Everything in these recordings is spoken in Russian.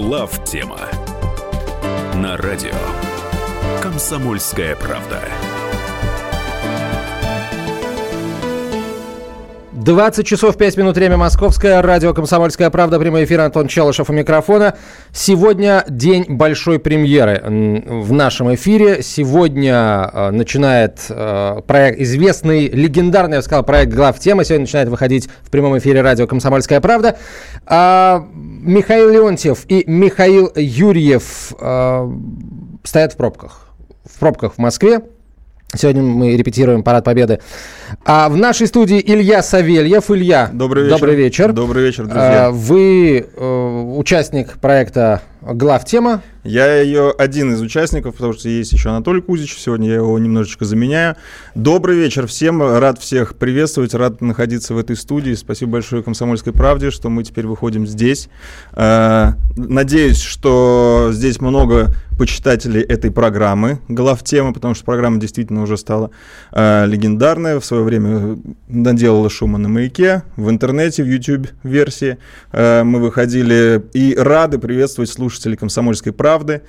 Глав тема на радио Комсомольская правда. 20 часов 5 минут, время московское, радио «Комсомольская правда», прямой эфир, Антон Челышев у микрофона. Сегодня день большой премьеры в нашем эфире. Сегодня э, начинает э, проект, известный, легендарный, я бы сказал, проект «Глав тема». Сегодня начинает выходить в прямом эфире радио «Комсомольская правда». А Михаил Леонтьев и Михаил Юрьев э, стоят в пробках. В пробках в Москве. Сегодня мы репетируем Парад Победы. А в нашей студии Илья Савельев. Илья, добрый вечер. Добрый вечер, добрый вечер друзья. А, вы э, участник проекта «Глав тема». Я ее один из участников, потому что есть еще Анатолий Кузич. Сегодня я его немножечко заменяю. Добрый вечер всем. Рад всех приветствовать, рад находиться в этой студии. Спасибо большое «Комсомольской правде», что мы теперь выходим здесь. Э, надеюсь, что здесь много почитателей этой программы «Глав темы», потому что программа действительно уже стала э, легендарная. В свое время наделала шума на «Маяке», в интернете, в YouTube-версии. Э, мы выходили и рады приветствовать слушателей «Комсомольской правды» правды.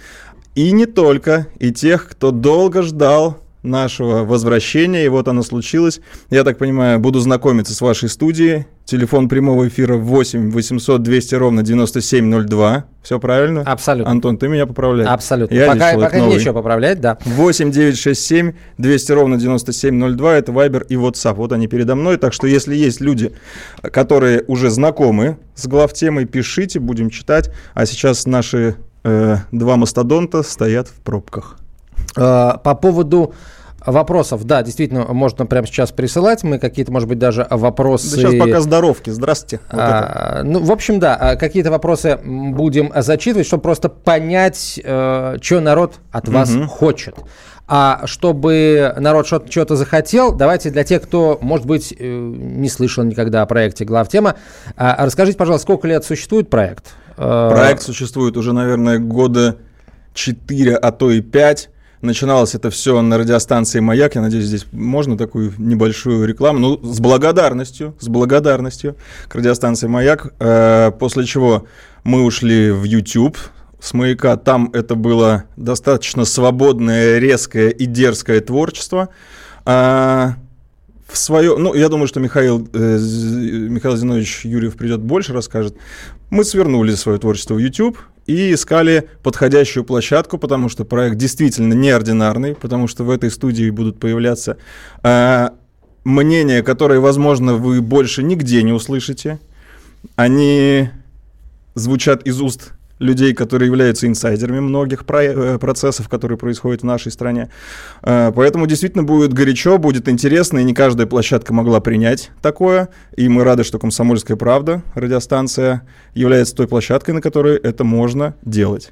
И не только, и тех, кто долго ждал нашего возвращения, и вот оно случилось. Я так понимаю, буду знакомиться с вашей студией. Телефон прямого эфира 8 800 200 ровно 9702. Все правильно? Абсолютно. Антон, ты меня поправляй. Абсолютно. Я пока пока новый. нечего поправлять, да. 8 967 200 ровно 9702. Это Viber и WhatsApp. Вот они передо мной. Так что если есть люди, которые уже знакомы с главтемой, пишите, будем читать. А сейчас наши э, два мастодонта стоят в пробках. Э, по поводу вопросов, да, действительно, можно прямо сейчас присылать. Мы какие-то, может быть, даже вопросы... Да сейчас пока здоровки, здравствуйте. Вот а, ну, в общем, да, а, какие-то вопросы будем зачитывать, чтобы просто понять, э, что народ от вас угу. хочет. А чтобы народ что-то захотел, давайте для тех, кто, может быть, э, не слышал никогда о проекте «Главтема», а, расскажите, пожалуйста, сколько лет существует проект? Проект существует уже, наверное, года 4, а то и 5. Начиналось это все на радиостанции «Маяк». Я надеюсь, здесь можно такую небольшую рекламу. Ну, с благодарностью, с благодарностью к радиостанции «Маяк». Э, после чего мы ушли в YouTube с «Маяка». Там это было достаточно свободное, резкое и дерзкое творчество. А, в свое, ну, я думаю, что Михаил, э, Михаил Зинович Юрьев придет больше расскажет. Мы свернули свое творчество в YouTube и искали подходящую площадку, потому что проект действительно неординарный, потому что в этой студии будут появляться э, мнения, которые, возможно, вы больше нигде не услышите. Они звучат из уст людей, которые являются инсайдерами многих про- э, процессов, которые происходят в нашей стране. Э, поэтому действительно будет горячо, будет интересно, и не каждая площадка могла принять такое. И мы рады, что «Комсомольская правда», радиостанция, является той площадкой, на которой это можно делать.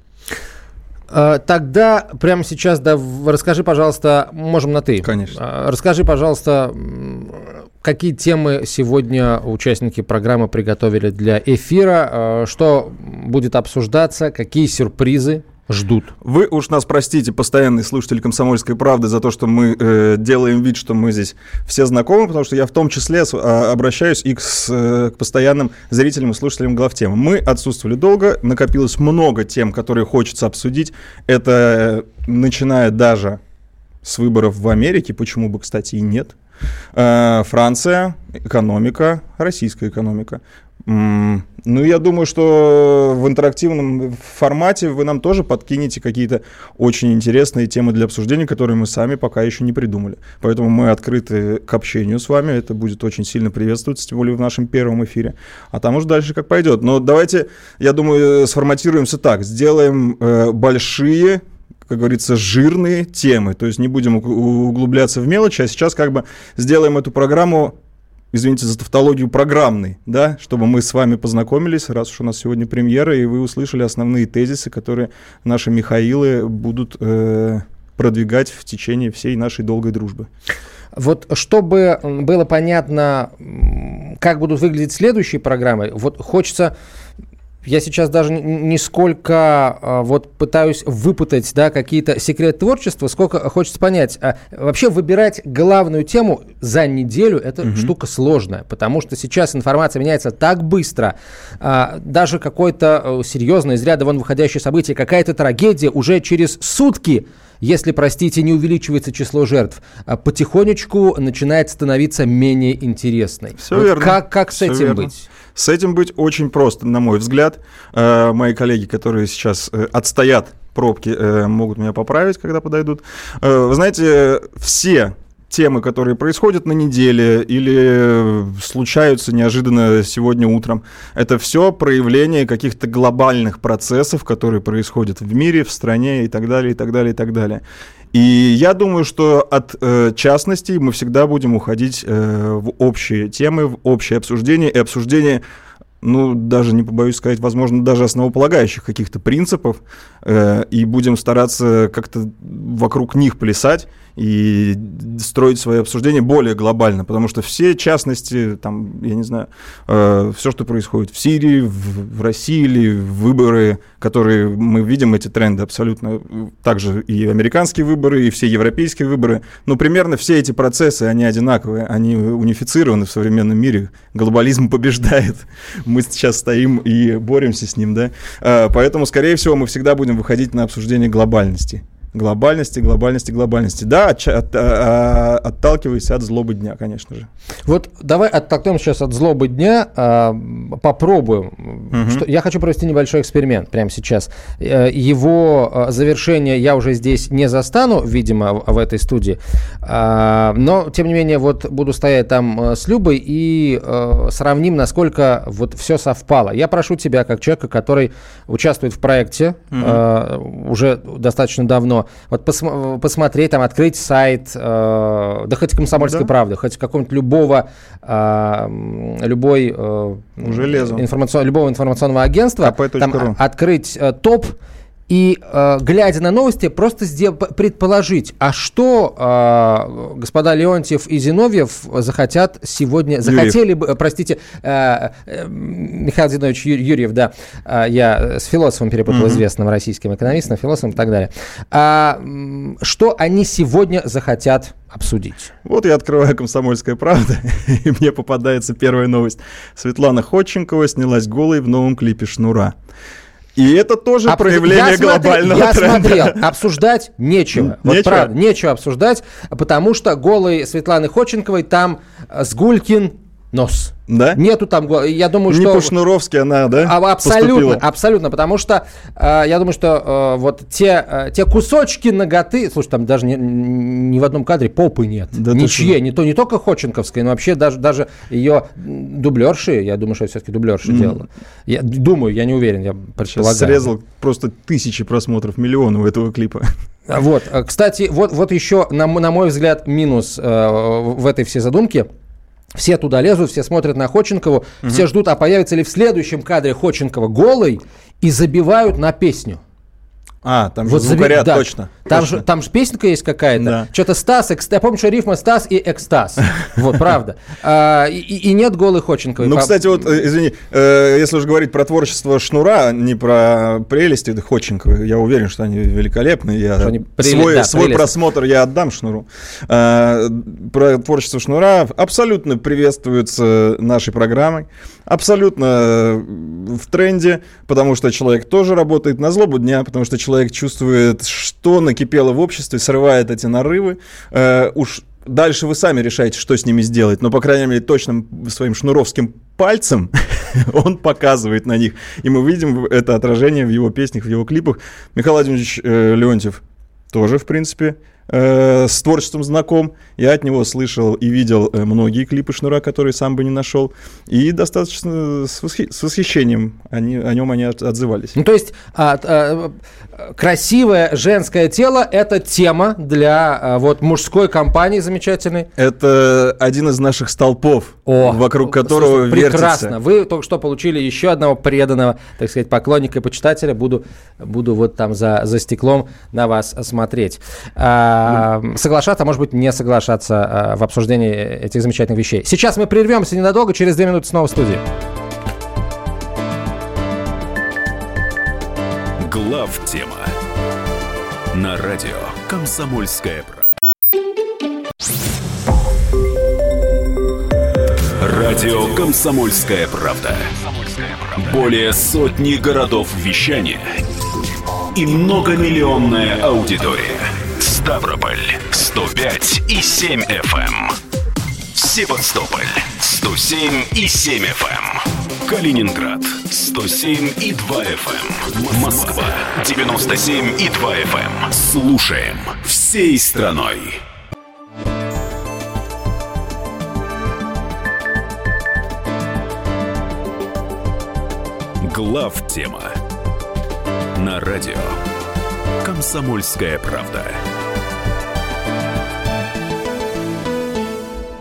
Э, тогда прямо сейчас да, расскажи, пожалуйста, можем на ты. Конечно. Расскажи, пожалуйста, Какие темы сегодня участники программы приготовили для эфира? Э, что будет обсуждаться? Какие сюрпризы ждут. Вы уж нас простите, постоянный слушатель «Комсомольской правды», за то, что мы э, делаем вид, что мы здесь все знакомы, потому что я в том числе с, а, обращаюсь и к, с, э, к постоянным зрителям и слушателям главтемы. Мы отсутствовали долго, накопилось много тем, которые хочется обсудить. Это э, начиная даже с выборов в Америке, почему бы, кстати, и нет – Франция, экономика, российская экономика. Ну, я думаю, что в интерактивном формате вы нам тоже подкинете какие-то очень интересные темы для обсуждения, которые мы сами пока еще не придумали. Поэтому мы открыты к общению с вами. Это будет очень сильно приветствоваться, тем более в нашем первом эфире. А там уже дальше как пойдет. Но давайте, я думаю, сформатируемся так. Сделаем э, большие как говорится, жирные темы. То есть не будем углубляться в мелочи, а сейчас как бы сделаем эту программу извините за тавтологию, программной, да, чтобы мы с вами познакомились, раз уж у нас сегодня премьера, и вы услышали основные тезисы, которые наши Михаилы будут э, продвигать в течение всей нашей долгой дружбы. Вот чтобы было понятно, как будут выглядеть следующие программы, вот хочется я сейчас даже нисколько а, вот пытаюсь выпытать да, какие-то секреты творчества, сколько хочется понять. А, вообще выбирать главную тему за неделю – это угу. штука сложная, потому что сейчас информация меняется так быстро. А, даже какое-то э, серьезное, из ряда вон выходящее событие, какая-то трагедия уже через сутки – если, простите, не увеличивается число жертв, а потихонечку начинает становиться менее интересной. Все вот верно. Как, как с Все этим верно. быть? С этим быть очень просто, на мой взгляд. Э, мои коллеги, которые сейчас э, отстоят пробки, э, могут меня поправить, когда подойдут. Вы знаете, все темы, которые происходят на неделе или случаются неожиданно сегодня утром. Это все проявление каких-то глобальных процессов, которые происходят в мире, в стране и так далее, и так далее, и так далее. И я думаю, что от э, частностей мы всегда будем уходить э, в общие темы, в общее обсуждение и обсуждение ну, даже не побоюсь сказать, возможно, даже основополагающих каких-то принципов, э, и будем стараться как-то вокруг них плясать и строить свои обсуждения более глобально, потому что все частности, там, я не знаю, э, все, что происходит в Сирии, в, в России или выборы, которые мы видим, эти тренды абсолютно, также и американские выборы, и все европейские выборы, ну, примерно все эти процессы, они одинаковые, они унифицированы в современном мире, глобализм побеждает, мы сейчас стоим и боремся с ним, да, э, поэтому, скорее всего, мы всегда будем выходить на обсуждение глобальности глобальности, глобальности, глобальности. Да, от, от, от, отталкиваясь от злобы дня, конечно же. Вот давай оттолкнем сейчас от злобы дня, а, попробуем. Угу. Что, я хочу провести небольшой эксперимент прямо сейчас. Э, его а, завершение я уже здесь не застану, видимо, в этой студии. А, но, тем не менее, вот буду стоять там э, с Любой и э, сравним, насколько вот все совпало. Я прошу тебя, как человека, который участвует в проекте угу. уже достаточно давно, вот пос, посмотреть, там, открыть сайт, э, да хоть «Комсомольской да. правды», хоть какого-нибудь любого, э, любой... Э, Информацион, любого информационного агентства, там, открыть э, топ, и, э, глядя на новости, просто предположить, а что э, господа Леонтьев и Зиновьев захотят сегодня, захотели бы, простите, э, э, Михаил Зинович Юрьев, да, э, я с философом перепутал, mm-hmm. известным российским экономистом, философом и так далее. А, что они сегодня захотят обсудить. Вот я открываю «Комсомольская правда», и мне попадается первая новость. Светлана Ходченкова снялась голой в новом клипе «Шнура». И это тоже Об... проявление я глобального смотри, тренда. Я смотрел, обсуждать нечего. Вот нечего. правда, нечего обсуждать, потому что голой Светланы Ходченковой там Сгулькин нос. Да? Нету там, я думаю, что... Не по-шнуровски она, да? А, абсолютно, поступила? абсолютно, потому что э, я думаю, что э, вот те, э, те кусочки ноготы, слушай, там даже ни, ни в одном кадре попы нет, да ничьей, не, то, не только Ходченковской, но вообще даже, даже ее дублерши, я думаю, что все-таки дублерши mm. делала. Я думаю, я не уверен, я предполагаю. Сейчас срезал просто тысячи просмотров, миллионов этого клипа. Вот, кстати, вот, вот еще, на, на мой взгляд, минус э, в этой всей задумке – все туда лезут, все смотрят на Ходченкову, угу. все ждут, а появится ли в следующем кадре Ходченкова голый и забивают на песню. А, там вот же звукоряд, да. точно. Там, точно. Же, там же песенка есть какая-то. Да. Что-то Стас, экс... я помню, что рифма Стас и экстаз. Вот, правда. А, и, и нет голых Ходченковой. Ну, кстати, вот, э, извини, э, если уже говорить про творчество Шнура, не про прелести Ходченковой, я уверен, что они великолепны. Я что они прелесть, свой да, свой просмотр я отдам Шнуру. А, про творчество Шнура абсолютно приветствуется нашей программой, абсолютно э, в тренде, потому что человек тоже работает на злобу дня, потому что человек чувствует, что накипело в обществе, срывает эти нарывы. Э, уж дальше вы сами решаете, что с ними сделать, но, по крайней мере, точным своим шнуровским пальцем он показывает на них. И мы видим это отражение в его песнях, в его клипах. Михаил Владимирович э, Леонтьев тоже, в принципе, э, с творчеством знаком. Я от него слышал и видел э, многие клипы Шнура, которые сам бы не нашел. И достаточно с, восхи- с восхищением они, о нем они отзывались. Ну, то есть а, а, красивое женское тело – это тема для а, вот мужской компании замечательной? Это один из наших столпов, О, вокруг которого слушай, вертится. Прекрасно. Вы только что получили еще одного преданного, так сказать, поклонника и почитателя. Буду, буду вот там за, за стеклом на вас смотреть. А, соглашаться, а может быть не соглашаться а, в обсуждении этих замечательных вещей. Сейчас мы прервемся ненадолго, через две минуты снова в студии. Глав тема на радио Комсомольская правда. Радио Комсомольская правда. Более сотни городов вещания и многомиллионная аудитория. Ставрополь 105 и 7 FM. Эм. Севастополь 107 и 7 FM. Эм. Калининград 107 и 2 FM. Эм. Москва 97 и 2 FM. Слушаем всей страной. Глав тема на радио Комсомольская правда.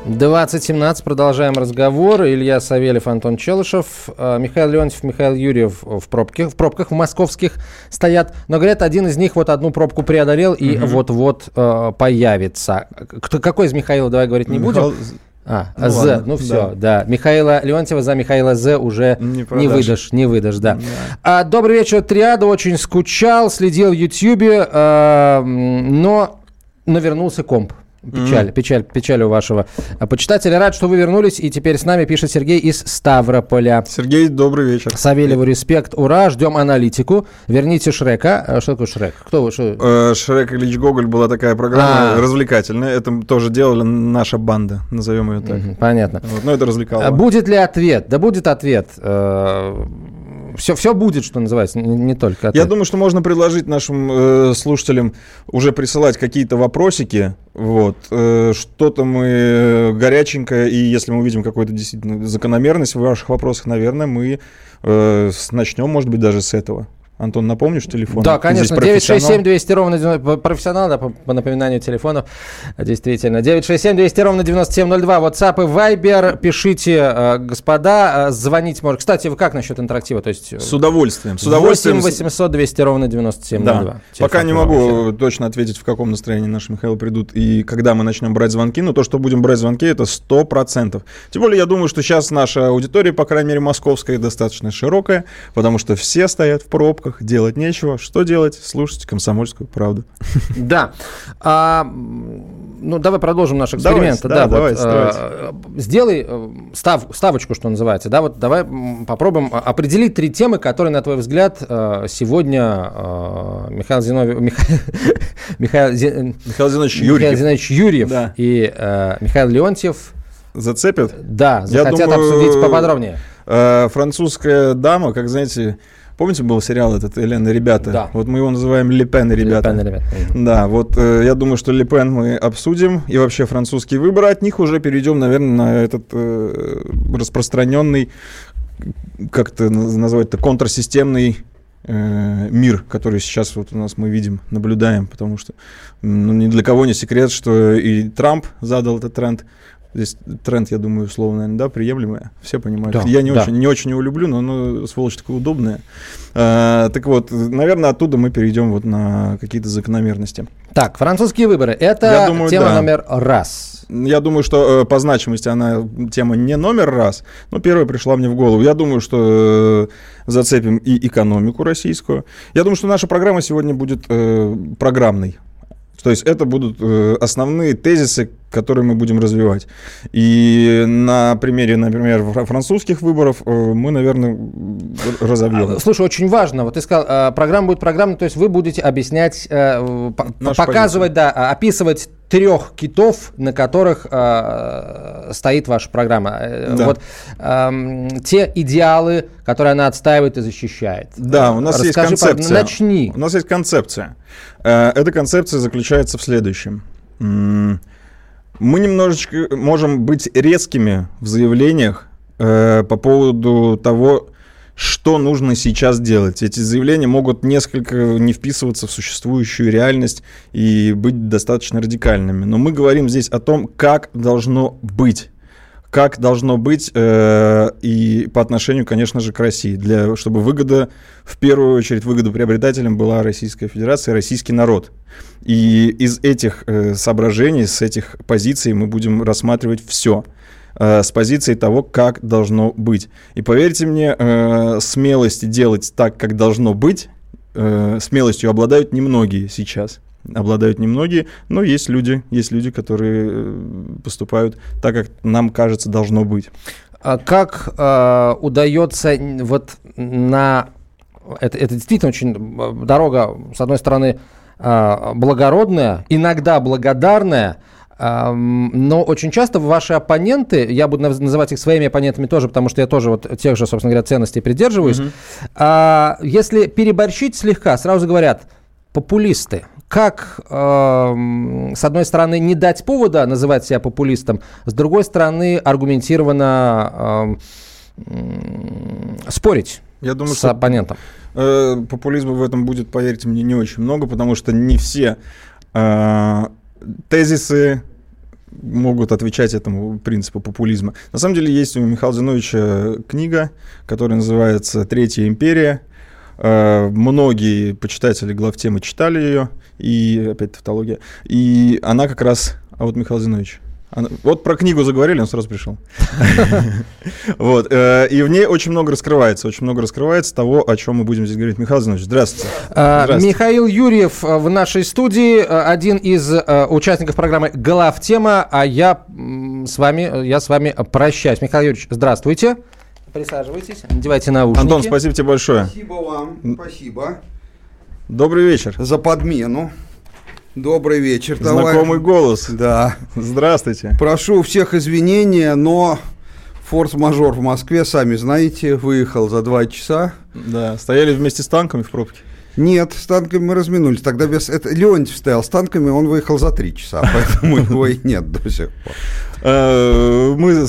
2017. Продолжаем разговор. Илья Савельев, Антон Челышев, э, Михаил Леонтьев, Михаил Юрьев в пробке, в пробках в московских стоят. Но говорят, один из них вот одну пробку преодолел и угу. вот-вот э, появится. Кто, какой из Михаила, давай говорить не Михаил... будем. А, ну, З, ладно, ну все, да. да. Михаила Леонтьева за Михаила З уже не, не выдашь, не выдашь, да. да. А, добрый вечер, Триада, очень скучал, следил в Ютьюбе, э, но навернулся комп. Печаль, mm-hmm. печаль, печаль у вашего почитателя. Рад, что вы вернулись, и теперь с нами пишет Сергей из Ставрополя. Сергей, добрый вечер. Савельеву респект, ура, ждем аналитику. Верните Шрека. А что такое Шрек? Кто вы? Что? Э, Шрек Ильич Гоголь была такая программа А-а-а. развлекательная. Это тоже делали наша банда, назовем ее так. Mm-hmm, понятно. Вот, но это развлекало. А будет ли ответ? Да будет ответ. Все, все будет, что называется, не, не только. Я думаю, что можно предложить нашим э, слушателям уже присылать какие-то вопросики. Вот. Э, что-то мы э, горяченькое, и если мы увидим какую-то действительно закономерность в ваших вопросах, наверное, мы э, начнем, может быть, даже с этого. Антон, напомнишь телефон? Да, конечно. 967 200 ровно профессионал, да, по, по напоминанию телефонов. Действительно. 967 200 ровно 9702. WhatsApp и Viber. Пишите, э, господа. Э, звонить можно. Кстати, вы как насчет интерактива? То есть... С удовольствием. С удовольствием. 8 800 200 ровно 9702. Да. Пока не могу точно ответить, в каком настроении наши Михаил придут и когда мы начнем брать звонки. Но то, что будем брать звонки, это 100%. Тем более, я думаю, что сейчас наша аудитория, по крайней мере, московская, достаточно широкая, потому что все стоят в пробках пробках, делать нечего. Что делать? Слушайте комсомольскую правду. Да. А, ну, давай продолжим наш эксперимент. Давай, да, да, давай, вот, а, сделай э, став, ставочку, что называется. Да, вот давай попробуем определить три темы, которые, на твой взгляд, э, сегодня э, Михаил Зиновьев, Михаил, Михаил, Михаил Зинович Юрьев, Михаил Зинович Юрьев да. и Михаил Леонтьев зацепят? Да, захотят Я думаю, обсудить поподробнее. Французская дама, как знаете, Помните, был сериал этот «Элен и ребята»? Да. Вот мы его называем «Лепен и ребята». Лепен и ребята. Да, вот э, я думаю, что Лепен мы обсудим. И вообще французские выборы. От них уже перейдем, наверное, на этот э, распространенный, как это назвать-то, контрсистемный э, мир, который сейчас вот у нас мы видим, наблюдаем, потому что ну, ни для кого не секрет, что и Трамп задал этот тренд, Здесь тренд, я думаю, условно, наверное, да, приемлемый. Все понимают. Да, я не, да. очень, не очень его люблю, но оно, сволочь, такое удобное. А, так вот, наверное, оттуда мы перейдем вот на какие-то закономерности. Так, французские выборы. Это думаю, тема да. номер раз. Я думаю, что э, по значимости она тема не номер раз, но первая пришла мне в голову. Я думаю, что э, зацепим и экономику российскую. Я думаю, что наша программа сегодня будет э, программной. То есть это будут э, основные тезисы, которые мы будем развивать. И на примере, например, французских выборов э, мы, наверное, разовьем. А, слушай, очень важно. Вот ты сказал, э, программа будет программной, то есть вы будете объяснять, показывать, позицию. да, описывать трех китов, на которых э, стоит ваша программа. Да. Вот э, те идеалы, которые она отстаивает и защищает. Да, у нас Расскажи, есть концепция. Начни. У нас есть концепция. Эта концепция заключается в следующем. Мы немножечко можем быть резкими в заявлениях э, по поводу того, что нужно сейчас делать. Эти заявления могут несколько не вписываться в существующую реальность и быть достаточно радикальными. Но мы говорим здесь о том, как должно быть как должно быть э, и по отношению, конечно же, к России, для, чтобы выгода, в первую очередь, выгода приобретателям была Российская Федерация, российский народ. И из этих э, соображений, с этих позиций мы будем рассматривать все э, с позиции того, как должно быть. И поверьте мне, э, смелости делать так, как должно быть, э, смелостью обладают немногие сейчас. Обладают немногие, но есть люди, есть люди, которые э, поступают так, как нам кажется должно быть. А как э, удается вот на это, это действительно очень дорога, с одной стороны, благородная, иногда благодарная, но очень часто ваши оппоненты, я буду называть их своими оппонентами тоже, потому что я тоже вот тех же, собственно говоря, ценностей придерживаюсь, mm-hmm. если переборщить слегка, сразу говорят, популисты. Как, э, с одной стороны, не дать повода называть себя популистом, с другой стороны, аргументированно э, спорить я думаю, с что оппонентом? Э, популизма в этом будет, поверьте мне, не очень много, потому что не все э, тезисы могут отвечать этому принципу популизма. На самом деле есть у Михаила Зиновича книга, которая называется «Третья империя». Э, многие почитатели главтемы читали ее, и опять тавтология. И она как раз... А вот Михаил Зинович. Вот про книгу заговорили, он сразу пришел. Вот. Э, и в ней очень много раскрывается, очень много раскрывается того, о чем мы будем здесь говорить. Михаил Зинович, здравствуйте. А, Михаил Юрьев э, в нашей студии, э, один из участников программы «Глав тема», а я с вами, я с вами прощаюсь. Михаил Юрьевич, здравствуйте. Присаживайтесь, надевайте наушники. Антон, спасибо тебе большое. Спасибо вам, спасибо. Добрый вечер. За подмену. Добрый вечер, товарищ. Знакомый голос. Да. Здравствуйте. Прошу всех извинения, но форс-мажор в Москве, сами знаете, выехал за два часа. Да, стояли вместе с танками в пробке. Нет, с танками мы разминулись. Тогда без... Это Леонтьев стоял с танками, он выехал за три часа, поэтому его и нет до сих пор. Э, мы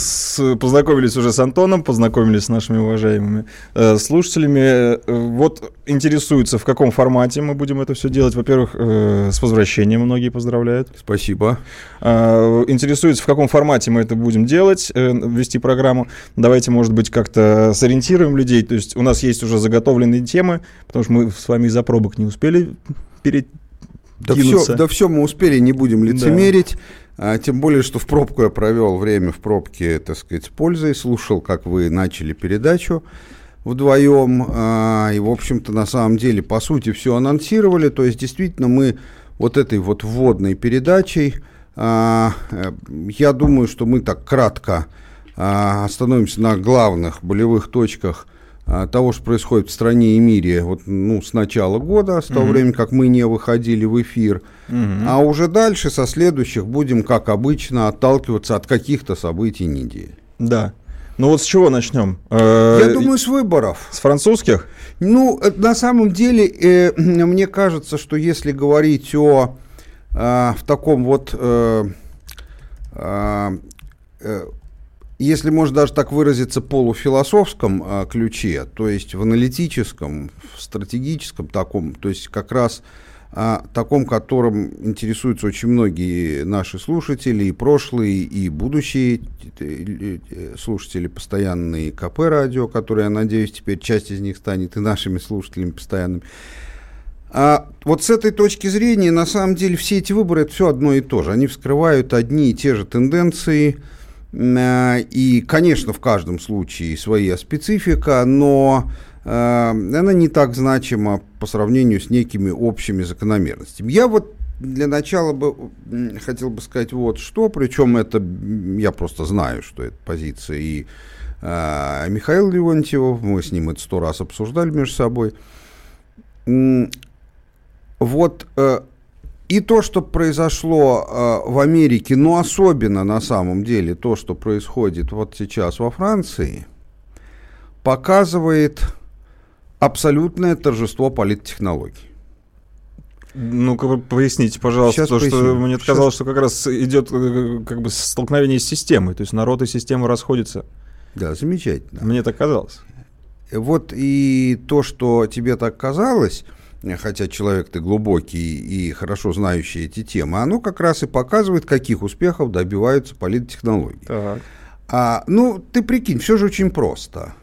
познакомились уже с Антоном, познакомились с нашими уважаемыми э, слушателями. Э, вот интересуются, в каком формате мы будем это все делать. Во-первых, с возвращением многие поздравляют. Спасибо. Интересуются, в каком формате мы это будем делать, вести программу. Давайте, может быть, как-то сориентируем людей. То есть у нас есть уже заготовленные темы, потому что мы с вами из-за пробок не успели перед да все, да все мы успели, не будем лицемерить. Да. А, тем более, что в пробку я провел время в пробке, так сказать, с пользой, слушал, как вы начали передачу вдвоем. А, и, в общем-то, на самом деле, по сути, все анонсировали. То есть, действительно, мы вот этой вот вводной передачей, а, э, я думаю, что мы так кратко остановимся на главных болевых точках – того, что происходит в стране и мире вот, ну, с начала года, с того угу. времени, как мы не выходили в эфир. Угу. А уже дальше, со следующих, будем, как обычно, отталкиваться от каких-то событий недели. Да. Ну вот с чего начнем? Э, Я думаю, с выборов. С французских? Ну, э, на самом деле, э, мне кажется, что если говорить о в таком вот если можно даже так выразиться, полуфилософском а, ключе, то есть в аналитическом, в стратегическом таком, то есть как раз а, таком, которым интересуются очень многие наши слушатели, и прошлые, и будущие э, э, слушатели постоянные КП радио, которые, я надеюсь, теперь часть из них станет и нашими слушателями постоянными. А вот с этой точки зрения, на самом деле, все эти выборы это все одно и то же. Они вскрывают одни и те же тенденции, и, конечно, в каждом случае своя специфика, но э, она не так значима по сравнению с некими общими закономерностями. Я вот для начала бы хотел бы сказать вот что, причем это я просто знаю, что это позиция и э, Михаила Леонтьева, мы с ним это сто раз обсуждали между собой. Вот э, и то, что произошло э, в Америке, но особенно на самом деле то, что происходит вот сейчас во Франции, показывает абсолютное торжество политтехнологий. Ну-ка, поясните, пожалуйста, Сейчас то, поясню. что мне казалось, что как раз идет э, как бы столкновение с системой, то есть народ и система расходятся. Да, замечательно. Мне так казалось. Вот и то, что тебе так казалось, хотя человек ты глубокий и хорошо знающий эти темы, оно как раз и показывает, каких успехов добиваются политтехнологии. Так. А, ну, ты прикинь, все же очень просто.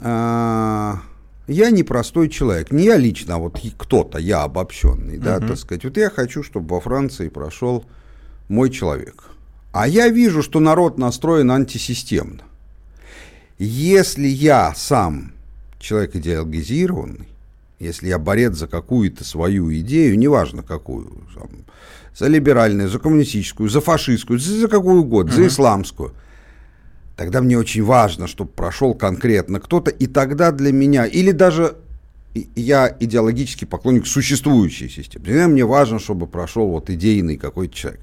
А, я не простой человек, не я лично, а вот кто-то, я обобщенный, угу. да, так сказать. Вот я хочу, чтобы во Франции прошел мой человек. А я вижу, что народ настроен антисистемно. Если я сам человек идеологизированный, если я борец за какую-то свою идею, неважно какую, там, за либеральную, за коммунистическую, за фашистскую, за, за какую угодно, за исламскую, тогда мне очень важно, чтобы прошел конкретно кто-то, и тогда для меня, или даже я идеологический поклонник существующей системы, тогда мне важно, чтобы прошел вот идейный какой-то человек.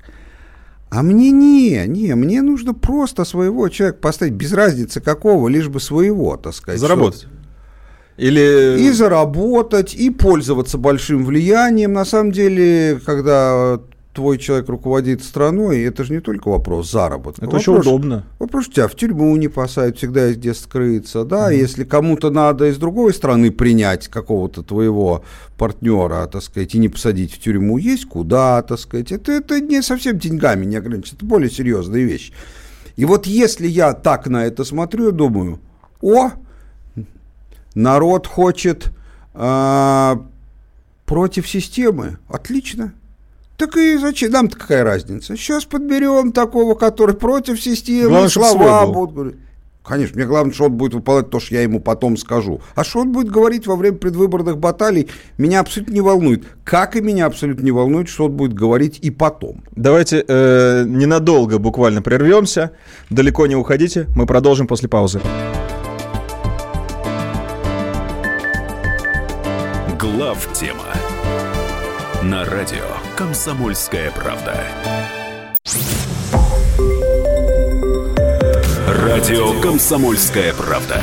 А мне не, не, мне нужно просто своего человека поставить, без разницы какого, лишь бы своего, так сказать. Заработать. Или... И заработать, и пользоваться большим влиянием. На самом деле, когда твой человек руководит страной, это же не только вопрос заработка. Это вопрос, очень удобно. Вопрос, тебя в тюрьму не посадят, всегда есть где скрыться, да, mm если кому-то надо из другой страны принять какого-то твоего партнера, так сказать, и не посадить в тюрьму, есть куда, так сказать, это, это не совсем деньгами не ограничено, это более серьезная вещь. И вот если я так на это смотрю, думаю, о, народ хочет э, против системы, отлично, так и зачем? Нам-то какая разница? Сейчас подберем такого, который против системы, Главное, слова будут говорить. Конечно, мне главное, что он будет выполнять то, что я ему потом скажу. А что он будет говорить во время предвыборных баталий, меня абсолютно не волнует. Как и меня абсолютно не волнует, что он будет говорить и потом. Давайте э, ненадолго буквально прервемся. Далеко не уходите. Мы продолжим после паузы. Глав тема на радио «Комсомольская правда». Радио «Комсомольская правда».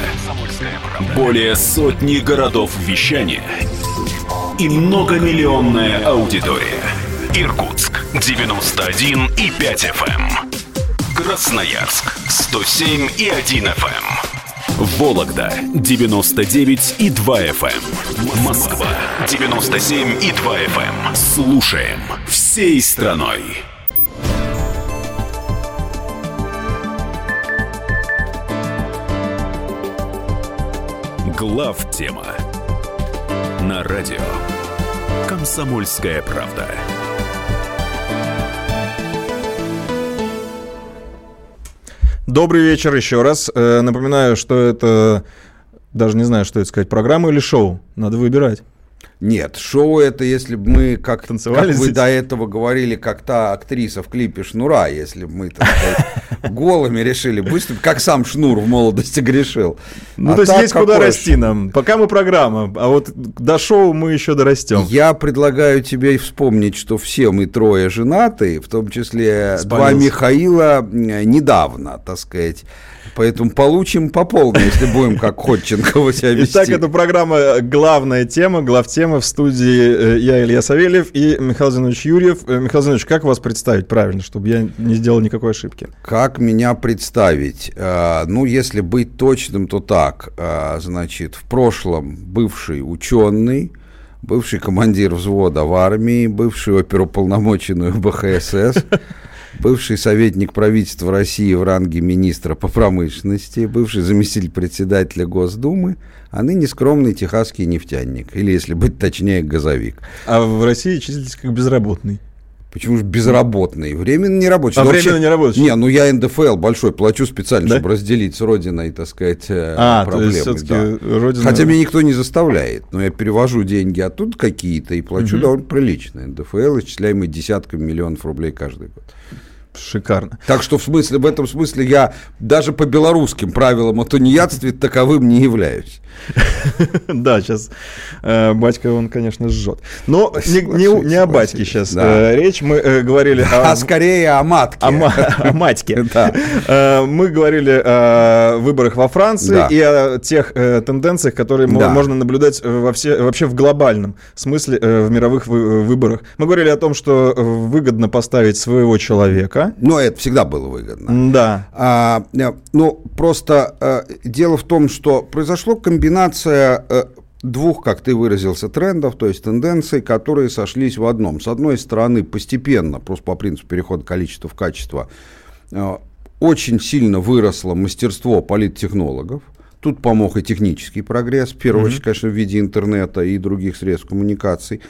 Более сотни городов вещания и многомиллионная аудитория. Иркутск 91 и 5 FM. Красноярск 107 и 1 FM. Вологда 99 и 2 FM. Москва 97 и 2 FM. Слушаем всей страной. Глав тема на радио Комсомольская правда. Добрый вечер еще раз. Э, напоминаю, что это даже не знаю, что это сказать, программа или шоу. Надо выбирать. Нет, шоу это, если бы мы, как, Танцевали как вы до этого говорили, как та актриса в клипе Шнура, если бы мы так сказать, голыми решили выступить, как сам Шнур в молодости грешил. Ну, А то есть есть куда расти нам. Пока мы программа, а вот до шоу мы еще дорастем. Я предлагаю тебе вспомнить, что все мы трое женаты, в том числе два Спалился. Михаила м, недавно, так сказать. Поэтому получим по полной, если будем как Ходченкова себя вести. Итак, это программа э, «Главная тема», главтема в студии э, я, Илья Савельев и Михаил Зинович Юрьев. Э, Михаил Зинович, как вас представить правильно, чтобы я не сделал никакой ошибки? Как меня представить? Ну, если быть точным, то так. Значит, в прошлом бывший ученый, бывший командир взвода в армии, бывший оперуполномоченный БХСС, бывший советник правительства России в ранге министра по промышленности, бывший заместитель председателя Госдумы, а ныне скромный техасский нефтяник, или, если быть точнее, газовик. А в России числитесь как безработный. Почему же безработный? Временно не рабочий. А временно не рабочий? Не, ну я НДФЛ большой плачу специально, Да? чтобы разделить с родиной, так сказать, э, А, проблемы. да. родина... Хотя меня никто не заставляет, но я перевожу деньги оттуда какие-то и плачу довольно прилично. НДФЛ, исчисляемый десятками миллионов рублей каждый год. Шикарно. Так что в смысле, в этом смысле я даже по белорусским правилам о тунеядстве таковым не являюсь. Да, сейчас батька он, конечно, жжет. Но не, о батьке сейчас э, речь. Мы э, говорили о, А скорее о матке. о, ма- о матьке. Э, Мы говорили о выборах во Франции и о тех э, тенденциях, которые можно наблюдать э, вообще в глобальном смысле э, в мировых вы- выборах. Мы говорили о том, что э, выгодно поставить своего человека. Но это всегда было выгодно. Да. А, э, ну, просто э, дело в том, что произошла комбинация э, двух, как ты выразился, трендов, то есть тенденций, которые сошлись в одном. С одной стороны, постепенно, просто по принципу перехода количества в качество, э, очень сильно выросло мастерство политтехнологов. Тут помог и технический прогресс, в первую очередь, конечно, в виде интернета и других средств коммуникаций.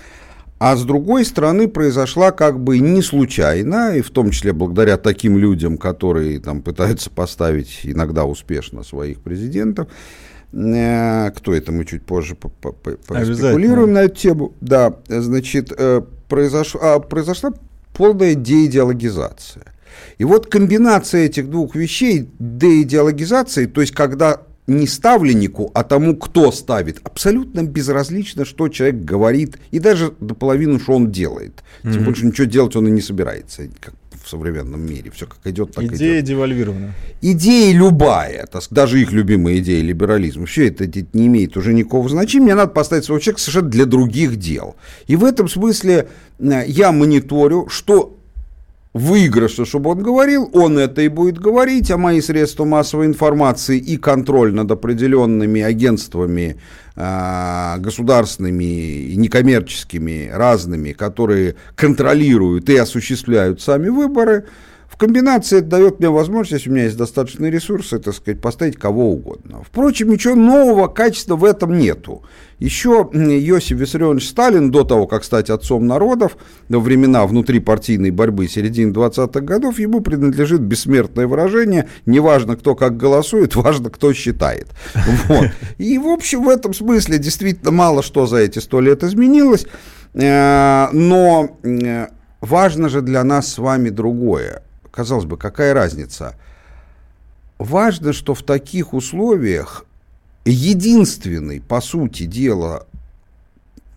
А с другой стороны, произошла как бы не случайно, и в том числе благодаря таким людям, которые там пытаются поставить иногда успешно своих президентов, кто это, мы чуть позже спекулируем на эту тему. Да, значит, э, произош... а, произошла полная деидеологизация. И вот комбинация этих двух вещей, деидеологизации, то есть когда не ставленнику, а тому, кто ставит. Абсолютно безразлично, что человек говорит, и даже до половины, что он делает. Тем mm-hmm. больше ничего делать он и не собирается, как в современном мире. Все как идет, так Идея идет. девальвирована. Идея любая, даже их любимая идея либерализма, все это не имеет уже никакого значения. Мне надо поставить своего человека совершенно для других дел. И в этом смысле э, я мониторю, что выигрыша, чтобы он говорил, он это и будет говорить, а мои средства массовой информации и контроль над определенными агентствами э, государственными и некоммерческими разными, которые контролируют и осуществляют сами выборы, это дает мне возможность, у меня есть достаточные ресурсы, так сказать, поставить кого угодно. Впрочем, ничего нового качества в этом нету. Еще Иосиф Виссарионович Сталин, до того, как стать отцом народов, во времена внутрипартийной борьбы середины 20-х годов, ему принадлежит бессмертное выражение «неважно, кто как голосует, важно, кто считает». Вот. И, в общем, в этом смысле действительно мало что за эти сто лет изменилось, э, но важно же для нас с вами другое казалось бы, какая разница? Важно, что в таких условиях единственный, по сути дела,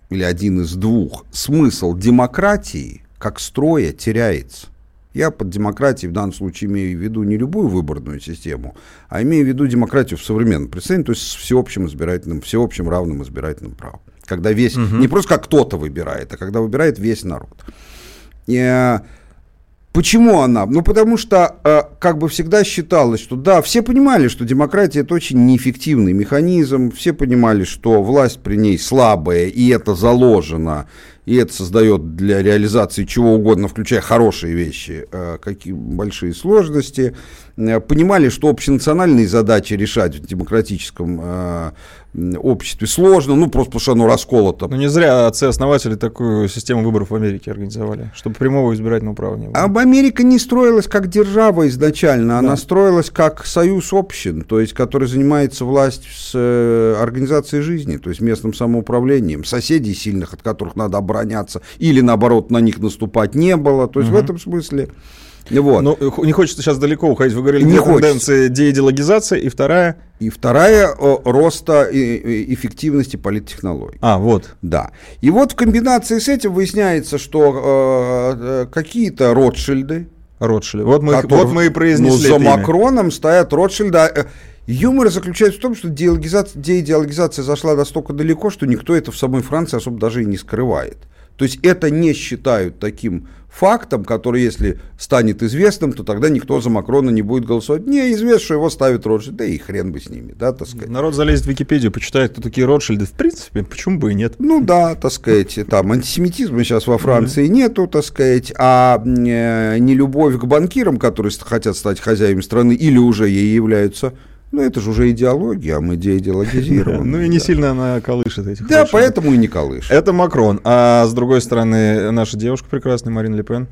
или один из двух, смысл демократии как строя теряется. Я под демократией в данном случае имею в виду не любую выборную систему, а имею в виду демократию в современном представлении, то есть с всеобщим избирательным, всеобщим равным избирательным правом. Когда весь, угу. не просто как кто-то выбирает, а когда выбирает весь народ. И, э, Почему она? Ну, потому что э, как бы всегда считалось, что да, все понимали, что демократия это очень неэффективный механизм, все понимали, что власть при ней слабая, и это заложено, и это создает для реализации чего угодно, включая хорошие вещи, э, какие большие сложности. Э, понимали, что общенациональные задачи решать в демократическом э, обществе сложно, ну, просто потому что оно расколото. Ну, не зря отцы-основатели такую систему выборов в Америке организовали, чтобы прямого избирательного права не было. Об Америка не строилась как держава изначально, да. она строилась как союз общин, то есть, который занимается власть с э, организацией жизни, то есть местным самоуправлением. Соседей сильных, от которых надо обороняться, или, наоборот, на них наступать не было. То есть, угу. в этом смысле... Вот. Ну, не хочется сейчас далеко уходить. Вы говорили, не тенденция деидеологизации, и вторая... И вторая о, роста и, эффективности политтехнологий. А, вот. Да. И вот в комбинации с этим выясняется, что э, э какие-то Ротшильды... Ротшильды. Вот мы, которые, вот мы и произнесли ну, За Макроном стоят Ротшильды. Э, юмор заключается в том, что деидеологизация, деидеологизация зашла настолько далеко, что никто это в самой Франции особо даже и не скрывает. То есть это не считают таким фактом, который, если станет известным, то тогда никто за Макрона не будет голосовать. Не, известно, что его ставит Ротшильд, да и хрен бы с ними, да, так сказать. Народ залезет в Википедию, почитает, кто такие Ротшильды, в принципе, почему бы и нет. Ну да, так сказать, там антисемитизма сейчас во Франции mm-hmm. нету, так сказать, а э, не любовь к банкирам, которые хотят стать хозяевами страны или уже ей являются, ну, это же уже идеология, а мы деидеологизируем. Ну, и не сильно она колышет этих. Да, поэтому и не колышет. Это Макрон. А с другой стороны, наша девушка прекрасная, Марин Ле Пен.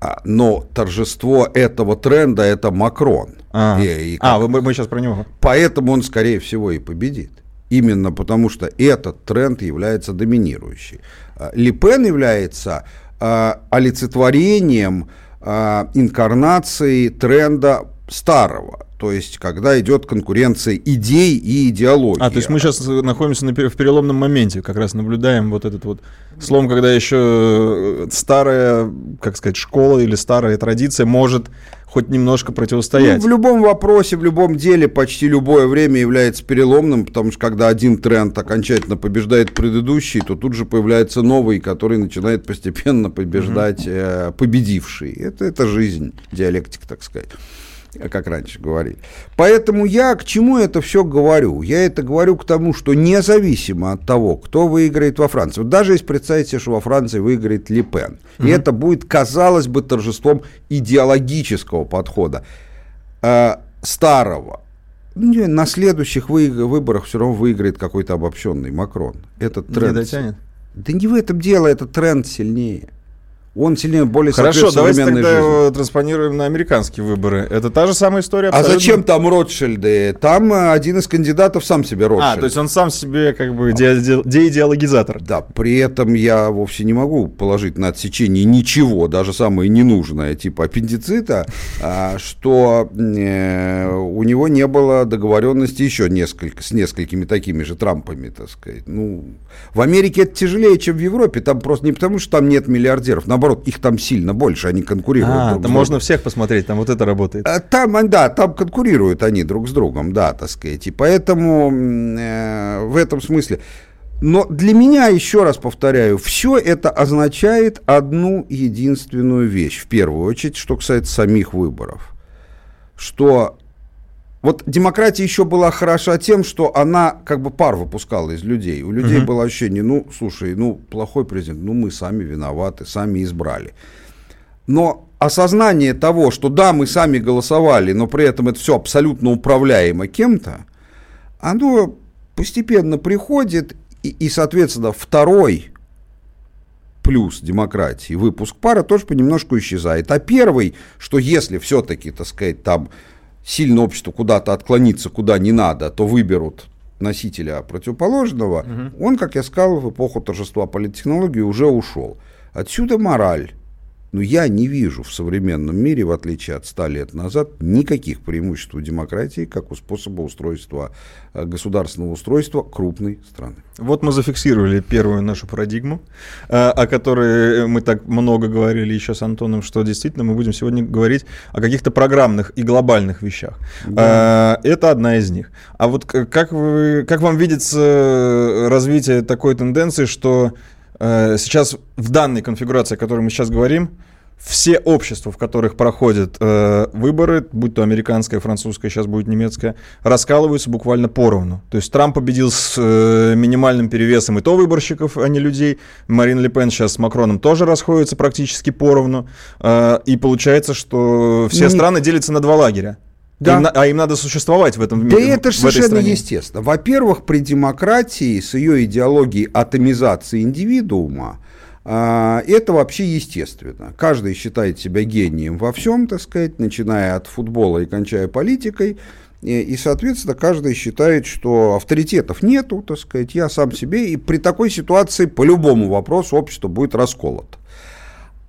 А, но торжество этого тренда – это Макрон. А, и, и а мы, мы сейчас про него. Поэтому он, скорее всего, и победит. Именно потому, что этот тренд является доминирующим. А, Ле Пен является а, олицетворением а, инкарнации тренда старого то есть когда идет конкуренция идей и идеологии. А, то есть мы сейчас находимся на, в переломном моменте, как раз наблюдаем вот этот вот слом, когда еще э, старая, как сказать, школа или старая традиция может хоть немножко противостоять. Ну, в любом вопросе, в любом деле почти любое время является переломным, потому что когда один тренд окончательно побеждает предыдущий, то тут же появляется новый, который начинает постепенно побеждать угу. э, победивший. Это, это жизнь, диалектика, так сказать как раньше говорили. Поэтому я к чему это все говорю? Я это говорю к тому, что независимо от того, кто выиграет во Франции, вот даже если представить себе, что во Франции выиграет Ли Пен, угу. и это будет, казалось бы, торжеством идеологического подхода, э, старого, ну, на следующих выборах все равно выиграет какой-то обобщенный Макрон. Этот тренд... Не дотянет? Да не в этом дело, этот тренд сильнее. Он сильнее, более Хорошо, давайте тогда жизни. транспонируем на американские выборы. Это та же самая история А абсолютно? зачем там Ротшильды? Там э, один из кандидатов сам себе Ротшильд. А, то есть он сам себе как бы де- деидеологизатор. Да, при этом я вовсе не могу положить на отсечение ничего, даже самое ненужное, типа аппендицита, а, что э, у него не было договоренности еще несколько, с несколькими такими же Трампами, так сказать. Ну, в Америке это тяжелее, чем в Европе. Там просто не потому, что там нет миллиардеров, наоборот, их там сильно больше, они конкурируют. А, друг там с можно другом. всех посмотреть, там вот это работает. А Там, а, да, там конкурируют они друг с другом, да, так сказать. И поэтому э, в этом смысле. Но для меня, еще раз повторяю, все это означает одну единственную вещь, в первую очередь, что касается самих выборов. Что вот демократия еще была хороша тем, что она как бы пар выпускала из людей. У людей было ощущение, ну, слушай, ну, плохой президент, ну, мы сами виноваты, сами избрали. Но осознание того, что да, мы сами голосовали, но при этом это все абсолютно управляемо кем-то, оно постепенно приходит, и, и, соответственно, второй плюс демократии, выпуск пара тоже понемножку исчезает. А первый, что если все-таки, так сказать, там сильно общество куда-то отклонится, куда не надо, то выберут носителя противоположного, он, как я сказал, в эпоху торжества политтехнологии уже ушел. Отсюда мораль. Но я не вижу в современном мире, в отличие от 100 лет назад, никаких преимуществ у демократии, как у способа устройства, э, государственного устройства крупной страны. Вот мы зафиксировали первую нашу парадигму, э, о которой мы так много говорили еще с Антоном, что действительно мы будем сегодня говорить о каких-то программных и глобальных вещах. Э, Это одна из них. А вот как, вы, как вам видится развитие такой тенденции, что э, сейчас в данной конфигурации, о которой мы сейчас говорим, все общества, в которых проходят э, выборы, будь то американское, французское, сейчас будет немецкое, раскалываются буквально поровну. То есть Трамп победил с э, минимальным перевесом и то выборщиков, а не людей. Марин Ле Пен сейчас с Макроном тоже расходятся практически поровну. Э, и получается, что все страны делятся на два лагеря. Да. Им а им надо существовать в этом Да мире. это же совершенно естественно. Во-первых, при демократии с ее идеологией атомизации индивидуума, а, это вообще естественно. Каждый считает себя гением во всем, так сказать, начиная от футбола и кончая политикой. И, и, соответственно, каждый считает, что авторитетов нету, так сказать, я сам себе. И при такой ситуации по любому вопросу общество будет расколото.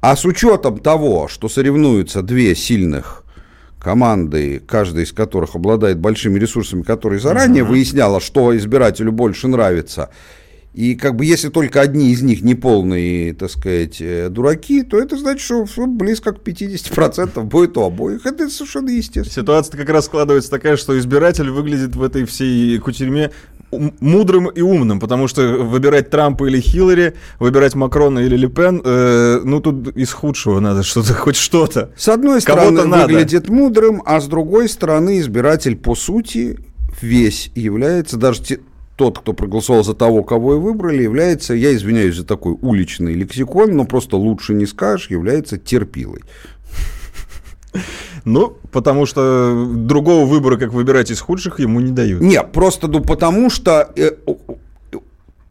А с учетом того, что соревнуются две сильных команды, каждая из которых обладает большими ресурсами, которые заранее выясняла, что избирателю больше нравится, и как бы если только одни из них не полные, так сказать, э, дураки, то это значит, что близко к 50% будет у обоих. Это совершенно естественно. Ситуация как раз складывается такая, что избиратель выглядит в этой всей кутерьме мудрым и умным, потому что выбирать Трампа или Хиллари, выбирать Макрона или Ле Пен, э, ну тут из худшего надо что-то, хоть что-то. С одной стороны, надо. выглядит мудрым, а с другой стороны, избиратель по сути весь является, даже те- тот, кто проголосовал за того, кого и выбрали, является, я извиняюсь за такой уличный лексикон, но просто лучше не скажешь, является терпилой. Ну, потому что другого выбора, как выбирать из худших, ему не дают. Нет, просто ну потому что э,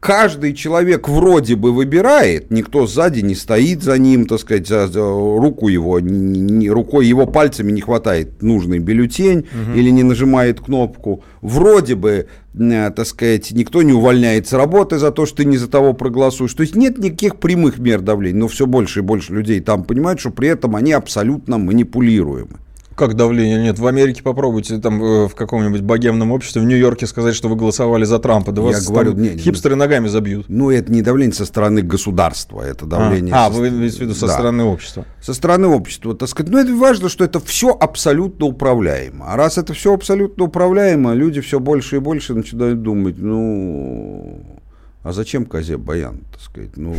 каждый человек вроде бы выбирает, никто сзади не стоит за ним, так сказать, за, за руку его, не- рукой его пальцами не хватает нужный бюллетень или не нажимает кнопку. Вроде бы, э, так сказать, никто не увольняет с работы за то, что ты не за того проголосуешь. То есть нет никаких прямых мер давления, но все больше и больше людей там понимают, что при этом они абсолютно манипулируемы. Как давление? Нет, в Америке попробуйте там э, в каком-нибудь богемном обществе, в Нью-Йорке сказать, что вы голосовали за Трампа. Да Я вас говорю, там не, хипстеры ногами забьют. Ну, это не давление со стороны государства, это давление... а, со вы ст- имеете в виду со Да. стороны общества. со стороны общества, так сказать. Но это важно, что это все абсолютно управляемо. А раз это все абсолютно управляемо, люди все больше и больше начинают думать, ну, а зачем козе баян, так сказать, ну,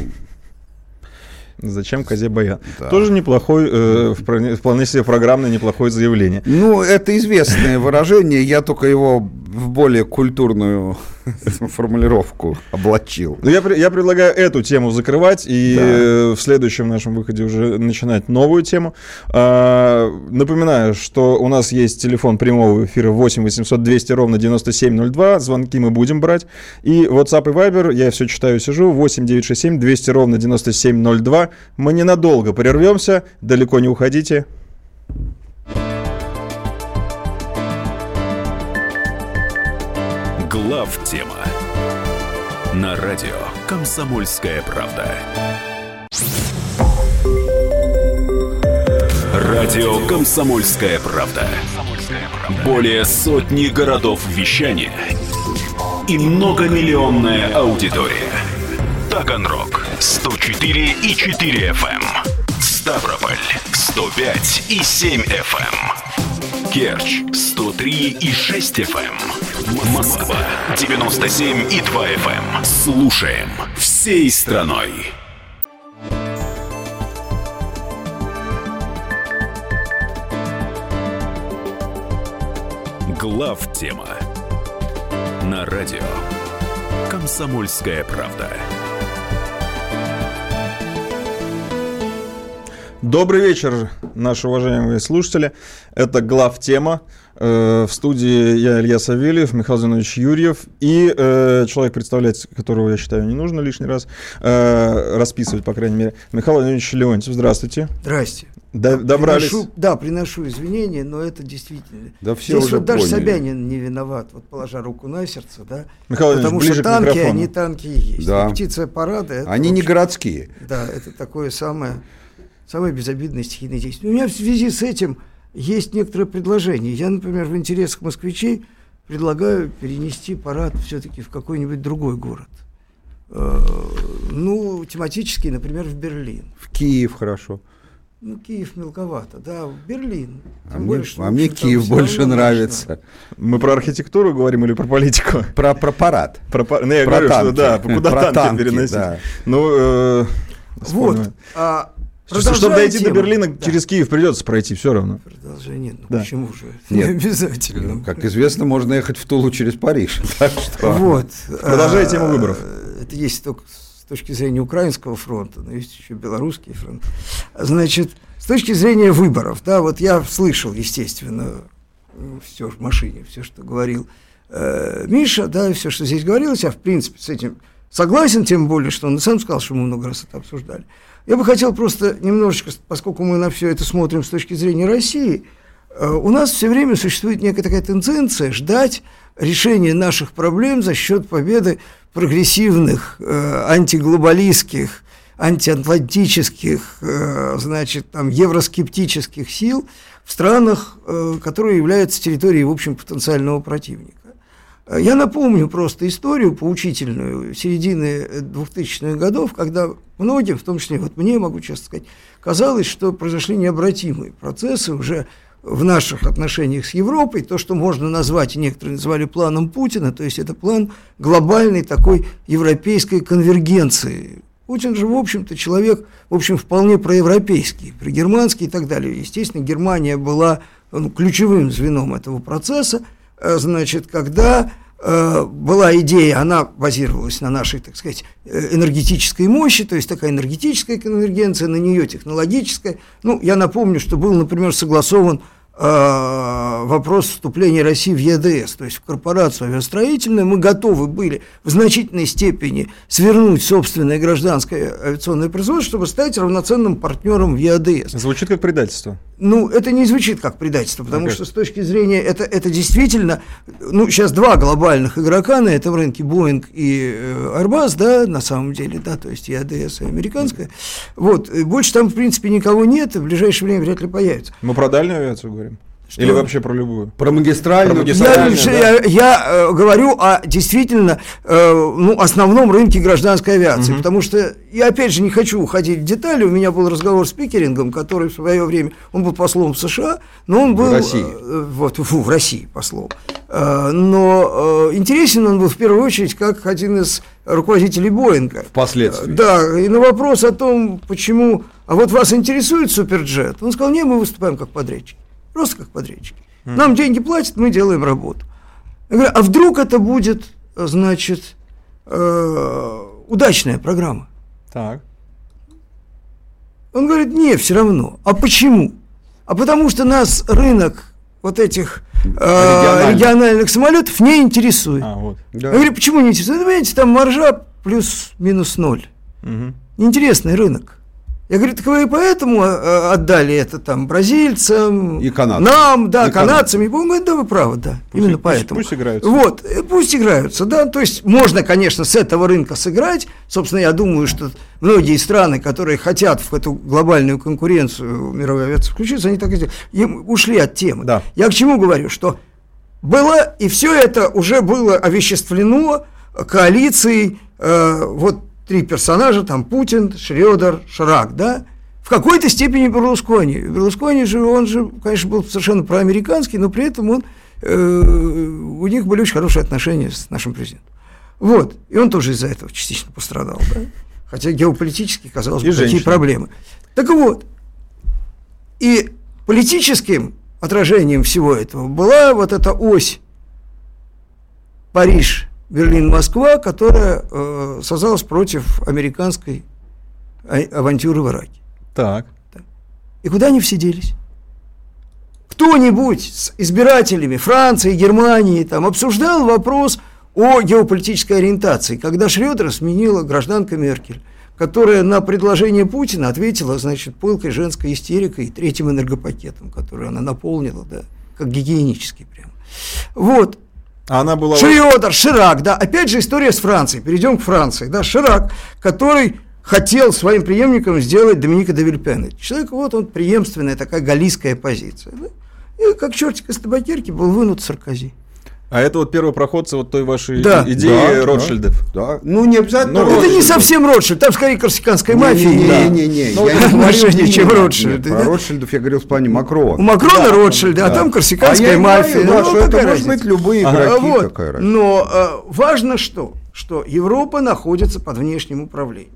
Зачем козе баян? Да. Тоже неплохой, э, вполне, себе программное неплохое заявление. ну, это известное выражение, я только его в более культурную формулировку облачил. Ну, я, я предлагаю эту тему закрывать и да. в следующем нашем выходе уже начинать новую тему. А, напоминаю, что у нас есть телефон прямого эфира 8 800 200 ровно 9702. Звонки мы будем брать. И WhatsApp и Viber, я все читаю, сижу, 8 967 200 ровно 9702. Мы ненадолго прервемся, далеко не уходите. Глав тема на радио Комсомольская правда. Радио Комсомольская правда. Более сотни городов вещания и многомиллионная аудитория. Таганрог 104 и 4 FM. Эм. Ставрополь 105 и 7 FM. Керчь 103 и 6 FM. Москва 97 и 2 FM. Эм. Слушаем всей страной. Глав тема на радио Комсомольская правда. Добрый вечер, наши уважаемые слушатели. Это глав тема. Э, в студии я Илья Савельев, Михаил Зинович Юрьев и э, человек, представлять которого, я считаю, не нужно лишний раз э, расписывать, по крайней мере, Михаил Владимирович Леонтьев. Здравствуйте. Здрасте. До, добрались. Приношу, да, приношу извинения, но это действительно. Да все Здесь уже вот даже Собянин не виноват, вот положа руку на сердце, да. Михаил Потому ближе что танки, они танки и есть. Да. Птица парада. Они не городские. Да, это такое самое, самое безобидное стихийное действие. У меня в связи с этим есть некоторые предложения. Я, например, в интересах москвичей предлагаю перенести парад все-таки в какой-нибудь другой город. Э, ну, тематический, например, в Берлин. В Киев хорошо. Ну, Киев мелковато, да, Берлин. А мне, что, а мне Киев больше нравится. Мы про архитектуру говорим или про политику? Про, про парад. Про, ну, я про говорю, танки. что да, куда про танки, танки переносить. Да. Ну, э, вот. А, чтобы дойти до Берлина, да. через Киев придется пройти все равно. Продолжение. Ну да. почему же? Нет. Не обязательно. Ну, как известно, можно ехать в Тулу через Париж. Так что... Вот. Продолжай тему выборов. Это есть только с точки зрения украинского фронта, но есть еще белорусский фронт. Значит, с точки зрения выборов, да, вот я слышал, естественно, все в машине, все, что говорил э, Миша, да, все, что здесь говорилось, я, в принципе, с этим согласен, тем более, что он сам сказал, что мы много раз это обсуждали. Я бы хотел просто немножечко, поскольку мы на все это смотрим с точки зрения России, э, у нас все время существует некая такая тенденция ждать решения наших проблем за счет победы прогрессивных, э, антиглобалистских, антиатлантических, э, значит, там, евроскептических сил в странах, которые являются территорией, в общем, потенциального противника. Я напомню просто историю поучительную середины 2000-х годов, когда многим, в том числе вот мне, могу честно сказать, казалось, что произошли необратимые процессы уже в наших отношениях с Европой, то, что можно назвать, некоторые называли планом Путина, то есть это план глобальной такой европейской конвергенции. Путин же, в общем-то, человек, в общем, вполне проевропейский, пригерманский и так далее. Естественно, Германия была ну, ключевым звеном этого процесса, Э, значит, когда э, была идея, она базировалась на нашей, так сказать, э, энергетической мощи, то есть такая энергетическая конвергенция, на нее технологическая. Ну, я напомню, что был, например, согласован Э, вопрос вступления России в ЕДС, то есть в корпорацию авиастроительную, мы готовы были в значительной степени свернуть собственное гражданское авиационное производство, чтобы стать равноценным партнером в ЕАДС. Звучит как предательство. Ну, это не звучит как предательство, потому okay. что с точки зрения, это, это действительно, ну, сейчас два глобальных игрока на этом рынке, Boeing и э, Airbus, да, на самом деле, да, то есть ЕАДС и американская. Вот, больше там, в принципе, никого нет, и в ближайшее время вряд ли появится. Мы про дальнюю авиацию говорим? Что? Или вообще про любую? Про магистральную. Про магистральную я, да. я, я э, говорю о действительно э, ну, основном рынке гражданской авиации, угу. потому что я опять же не хочу уходить в детали. У меня был разговор с Пикерингом, который в свое время, он был послом в США, но он был... В России. Э, вот, фу, в России послом. Э, но э, интересен он был в первую очередь как один из руководителей Боинга. Впоследствии. Да, и на вопрос о том, почему... А вот вас интересует суперджет? Он сказал, не, мы выступаем как подрядчики. Просто как подрядчики. Mm. Нам деньги платят, мы делаем работу. Я говорю, а вдруг это будет, значит, э, удачная программа? Так. Он говорит, нет, все равно. А почему? А потому что нас рынок вот этих э, Региональных. региональных самолетов не интересует. А, вот. Да. Я говорю, почему не интересует? Ну, понимаете, там маржа плюс-минус ноль. Мгм. Интересный рынок. Я говорю, так вы и поэтому э, отдали это там бразильцам, И канадцам. нам, да, И канадцам. И, по-моему, да, вы правы, да. именно пусть- поэтому. пусть играются. Вот, э, пусть играются, да. То есть можно, конечно, с этого рынка сыграть. Собственно, я думаю, что многие страны, которые хотят в эту глобальную конкуренцию мировой авиации включиться, они так и сделали. Им ушли от темы. Да. Я к чему говорю, что было, и все это уже было овеществлено коалицией, э, вот три персонажа, там Путин, Шредер, Шрак, да, в какой-то степени Берлускони. Берлускони же, он же, конечно, был совершенно проамериканский, но при этом он, э, у них были очень хорошие отношения с нашим президентом. Вот, и он тоже из-за этого частично пострадал, да, хотя геополитически, казалось И бы, какие проблемы. Так вот, и политическим отражением всего этого была вот эта ось Париж, Берлин, Москва, которая э, создалась против американской а- авантюры в Ираке. Так. И куда они все делись? Кто-нибудь с избирателями Франции, Германии там, обсуждал вопрос о геополитической ориентации, когда Шредера сменила гражданка Меркель, которая на предложение Путина ответила, значит, пылкой женской истерикой и третьим энергопакетом, который она наполнила, да, как гигиенический прям. Вот. А она была... Шредер, Ширак, да, опять же история с Францией, перейдем к Франции, да, Ширак, который хотел своим преемником сделать Доминика де Вильпена. Человек, вот он, преемственная такая галлийская позиция. да. И как чертик из табакерки был вынут Саркози. А это вот первопроходцы вот той вашей Да. идеи Да, Ротшильдов. Да. Ну, не обязательно. Ну, это не совсем Ротшильд, там скорее корсиканская мафия. да. Не-не-не, Ну, я не говорил отношение, чем именно. Ротшильды, Нет, Про да? Ротшильдов я говорил в плане Макрона. У Макрона Ротшильды, а Да. там А я корсиканская и мафия. говорю, да, Ну, что это может быть любые Ага. игроки, Вот. какая разница. Но э, важно что? Что Европа находится под внешним управлением.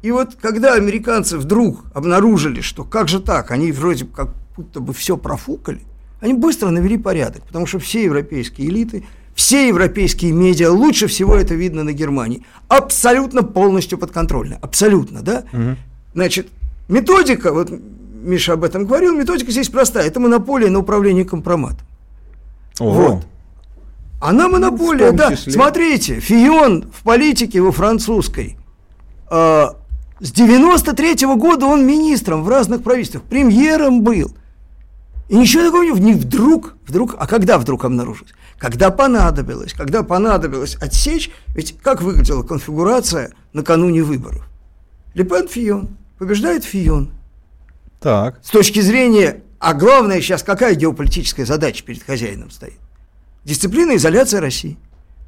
И вот когда американцы вдруг обнаружили, что как же так, они вроде как будто бы все профукали, они быстро навели порядок, потому что все европейские элиты, все европейские медиа, лучше всего это видно на Германии, абсолютно полностью подконтрольно, абсолютно, да? Значит, методика, вот Миша об этом говорил, методика здесь простая, это монополия на управление компроматом. Ого. Вот. Она монополия, в том да. числе. Смотрите, Фион в политике во французской. э, с 93 года он министром в разных правительствах, премьером был. И ничего такого не, не вдруг, вдруг, а когда вдруг обнаружилось? Когда понадобилось, когда понадобилось отсечь, ведь как выглядела конфигурация накануне выборов? Лепен Фион, побеждает Фион. Так. С точки зрения, а главное сейчас, какая геополитическая задача перед хозяином стоит? Дисциплина изоляция России.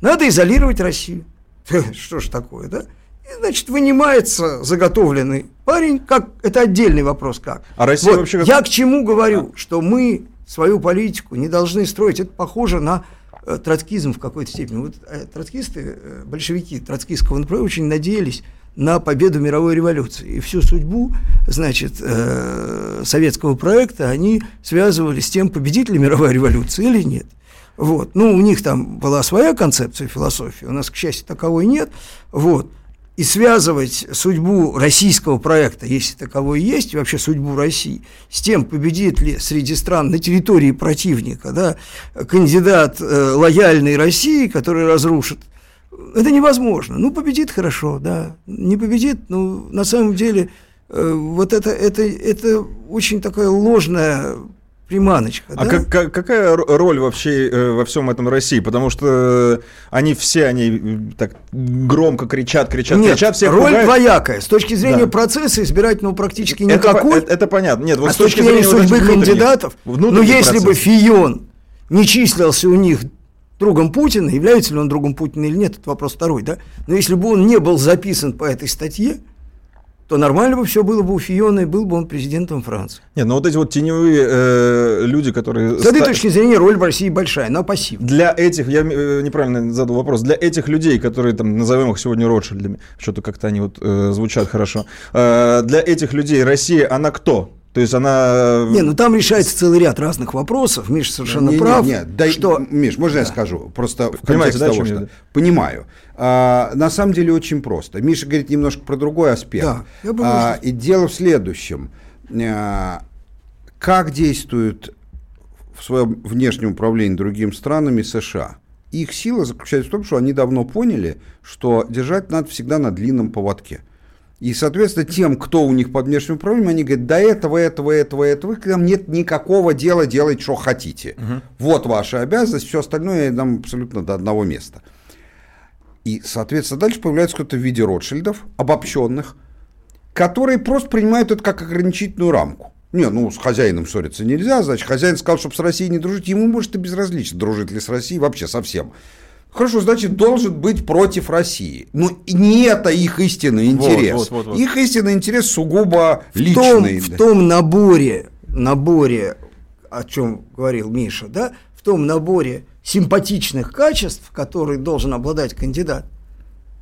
Надо изолировать Россию. Что ж такое, да? И, значит, вынимается заготовленный парень, как это отдельный вопрос, как. А Россия Вот, вообще Я к чему говорю, что мы свою политику не должны строить. Это похоже на э, троцкизм в какой-то степени. Вот э, троцкисты, э, большевики троцкистского направления очень надеялись на победу мировой революции. И всю судьбу, значит, э, советского проекта они связывали с тем, победит ли мировая революция или нет. Вот. Ну, у них там была своя концепция философии, у нас, к счастью, таковой нет. Вот. И связывать судьбу российского проекта, если таковой есть, вообще судьбу России, с тем, победит ли среди стран на территории противника да, кандидат э, лояльной России, который разрушит, это невозможно. Ну, победит хорошо, да. Не победит, ну, на самом деле, э, вот это, это, это очень такая ложная приманочка. А да? как- как- какая ро- роль вообще э, во всем этом России? Потому что э, они все, они э, так громко кричат, кричат, Нет, кричат, всех роль пугают. двоякая. С точки зрения Да. процесса избирательного практически Это, по- никакой. это, это понятно. Нет, вот а с точки зрения зрения судьбы кандидатов, ну если бы процессов. Фион не числился у них другом Путина, является ли он другом Путина или нет, это вопрос второй, да? Но если бы он не был записан по этой статье, то нормально бы все было бы у Фиона, и был бы он президентом Франции. Нет, но вот эти вот теневые э, люди, которые... С этой ста- точки зрения роль в России большая, но пассивная. Для этих, я э, неправильно задал вопрос, для этих людей, которые там назовем их сегодня Ротшильдами, что-то как-то они вот э, звучат хорошо, э, для этих людей Россия, она кто? То есть она... Не, ну там решается целый ряд разных вопросов. Миша совершенно Не, прав. не, дай- что... Миш, можно я скажу? Просто в Понимаете, контексте да, того, что... я? Понимаю. А, на самом деле очень просто. Миша говорит немножко про другой аспект. Да, я бы А, может- и дело в следующем. А, как действует в своем внешнем управлении другими странами США? Их сила заключается в том, что они давно поняли, что держать надо всегда на длинном поводке. И, соответственно, тем, кто у них под внешним управлением, они говорят, до этого, этого, этого, этого, к нам нет никакого дела, делать, что хотите. Вот ваша обязанность, все остальное нам абсолютно до одного места. И, соответственно, дальше появляется кто-то в виде Ротшильдов, обобщенных, которые просто принимают это как ограничительную рамку. Не, ну, с хозяином ссориться нельзя, значит, хозяин сказал, чтобы с Россией не дружить, ему, может, и безразлично, дружит ли с Россией вообще совсем. Хорошо, значит, должен быть против России. Но не это их истинный интерес. вот, вот, вот. Их истинный интерес сугубо в том, личный. в том наборе, наборе, о чем говорил Миша, да, в том наборе симпатичных качеств, которые должен обладать кандидат,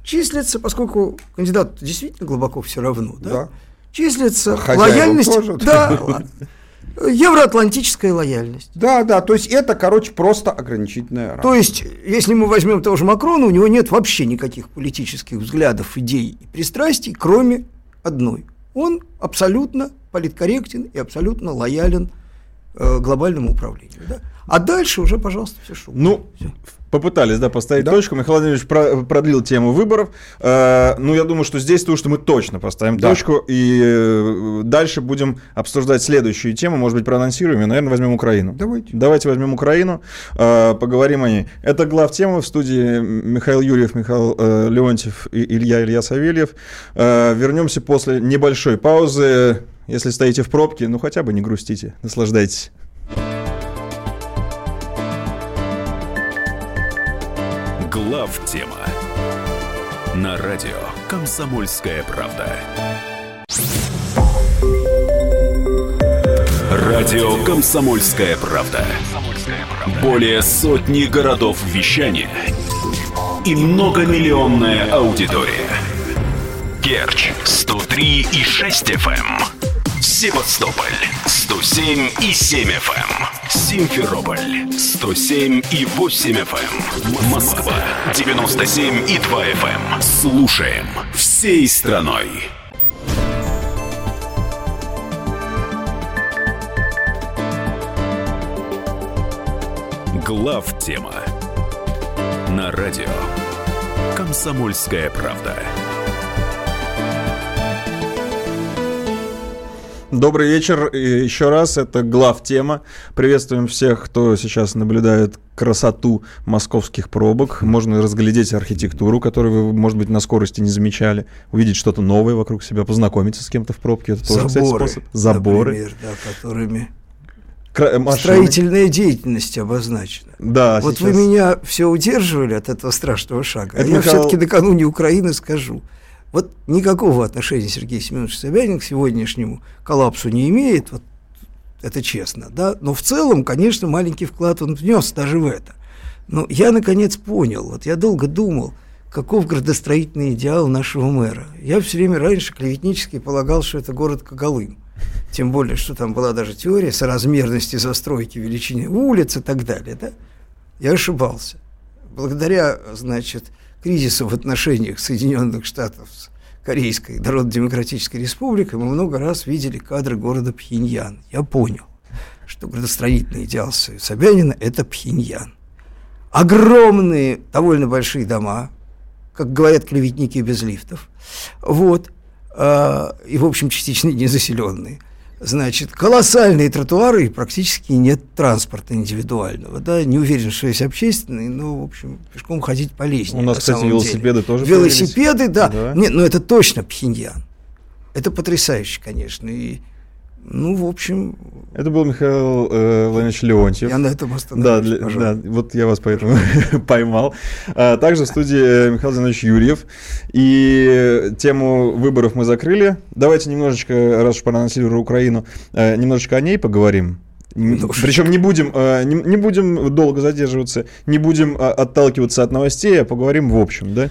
числится, поскольку кандидат действительно глубоко все равно, да, Да. числится хозяевам лояльность, тоже? да. евроатлантическая лояльность. Да, да, то есть это, короче, просто ограничительная рамка. То есть, если мы возьмем того же Макрона, у него нет вообще никаких политических взглядов, идей и пристрастий, кроме одной. Он абсолютно политкорректен и абсолютно лоялен э, глобальному управлению. Да? А дальше уже, пожалуйста, все что Ну, угодно. Попытались, да, поставить Да. точку. Михаил Владимирович про- продлил тему выборов. Э, ну, я думаю, что здесь то, что мы точно поставим Да. точку. И э, дальше будем обсуждать следующую тему. Может быть, проанонсируем и, наверное, возьмем Украину. Давайте. Давайте возьмем Украину, э, поговорим о ней. Это глав тема в студии Михаил Юрьев, Михаил э, Леонтьев и Илья Илья Савельев. Э, вернемся после небольшой паузы. Если стоите в пробке, ну хотя бы не грустите, наслаждайтесь. Глав тема на радио Комсомольская правда. Радио Комсомольская правда. Более сотни городов вещания и многомиллионная аудитория. Керчь 103 и 6 FM. Севастополь 107 и 7 FM. Симферополь 107 и 8 FM. Москва 97 и 2 FM. Слушаем всей страной. Глав тема на радио Комсомольская правда. Добрый вечер еще раз. Это глав тема. Приветствуем всех, кто сейчас наблюдает красоту московских пробок. Можно разглядеть архитектуру, которую вы, может быть, на скорости не замечали. Увидеть что-то новое вокруг себя, познакомиться с кем-то в пробке. Это тоже, кстати, Заборы, способ. Заборы. например, да, которыми э, машины. строительная деятельность обозначена. Да, вот сейчас- вы меня все удерживали от этого страшного шага. Это а я Михаил- все-таки накануне Украины скажу. Вот никакого отношения Сергей Семенович Собянин к сегодняшнему коллапсу не имеет, вот это честно, да, но в целом, конечно, маленький вклад он внес даже в это. Но я, наконец, понял, вот я долго думал, каков градостроительный идеал нашего мэра. Я все время раньше клеветнически полагал, что это город Когалым. Тем более, что там была даже теория соразмерности застройки, величины улиц и так далее. Да? Я ошибался. Благодаря, значит, кризису в отношениях Соединенных Штатов с Корейской Народно-Демократической Республикой мы много раз видели кадры города Пхеньян. Я понял, что градостроительный идеал Собянина – это Пхеньян. Огромные, довольно большие дома, как говорят клеветники без лифтов, вот, а, и, в общем, частично незаселенные. Значит, колоссальные тротуары и практически нет транспорта индивидуального. Да? Не уверен, что есть общественный, но, в общем, пешком ходить полезнее. У нас, на кстати, велосипеды деле. тоже Велосипеды, да. Да. Нет, ну это точно Пхеньян. Это потрясающе, конечно. И, ну, в общем, Это был Михаил э, Владимирович Леонтьев. я на этом Да, остановлюсь, для- пожалуй. да, вот я вас поэтому поймал. А, также в студии э, Михаил Зинович Юрьев. И тему выборов мы закрыли. Давайте немножечко, раз уж проанонсировали Украину, э, немножечко о ней поговорим. Причем не будем, э, не, не будем долго задерживаться, не будем а, отталкиваться от новостей, а поговорим в общем, да?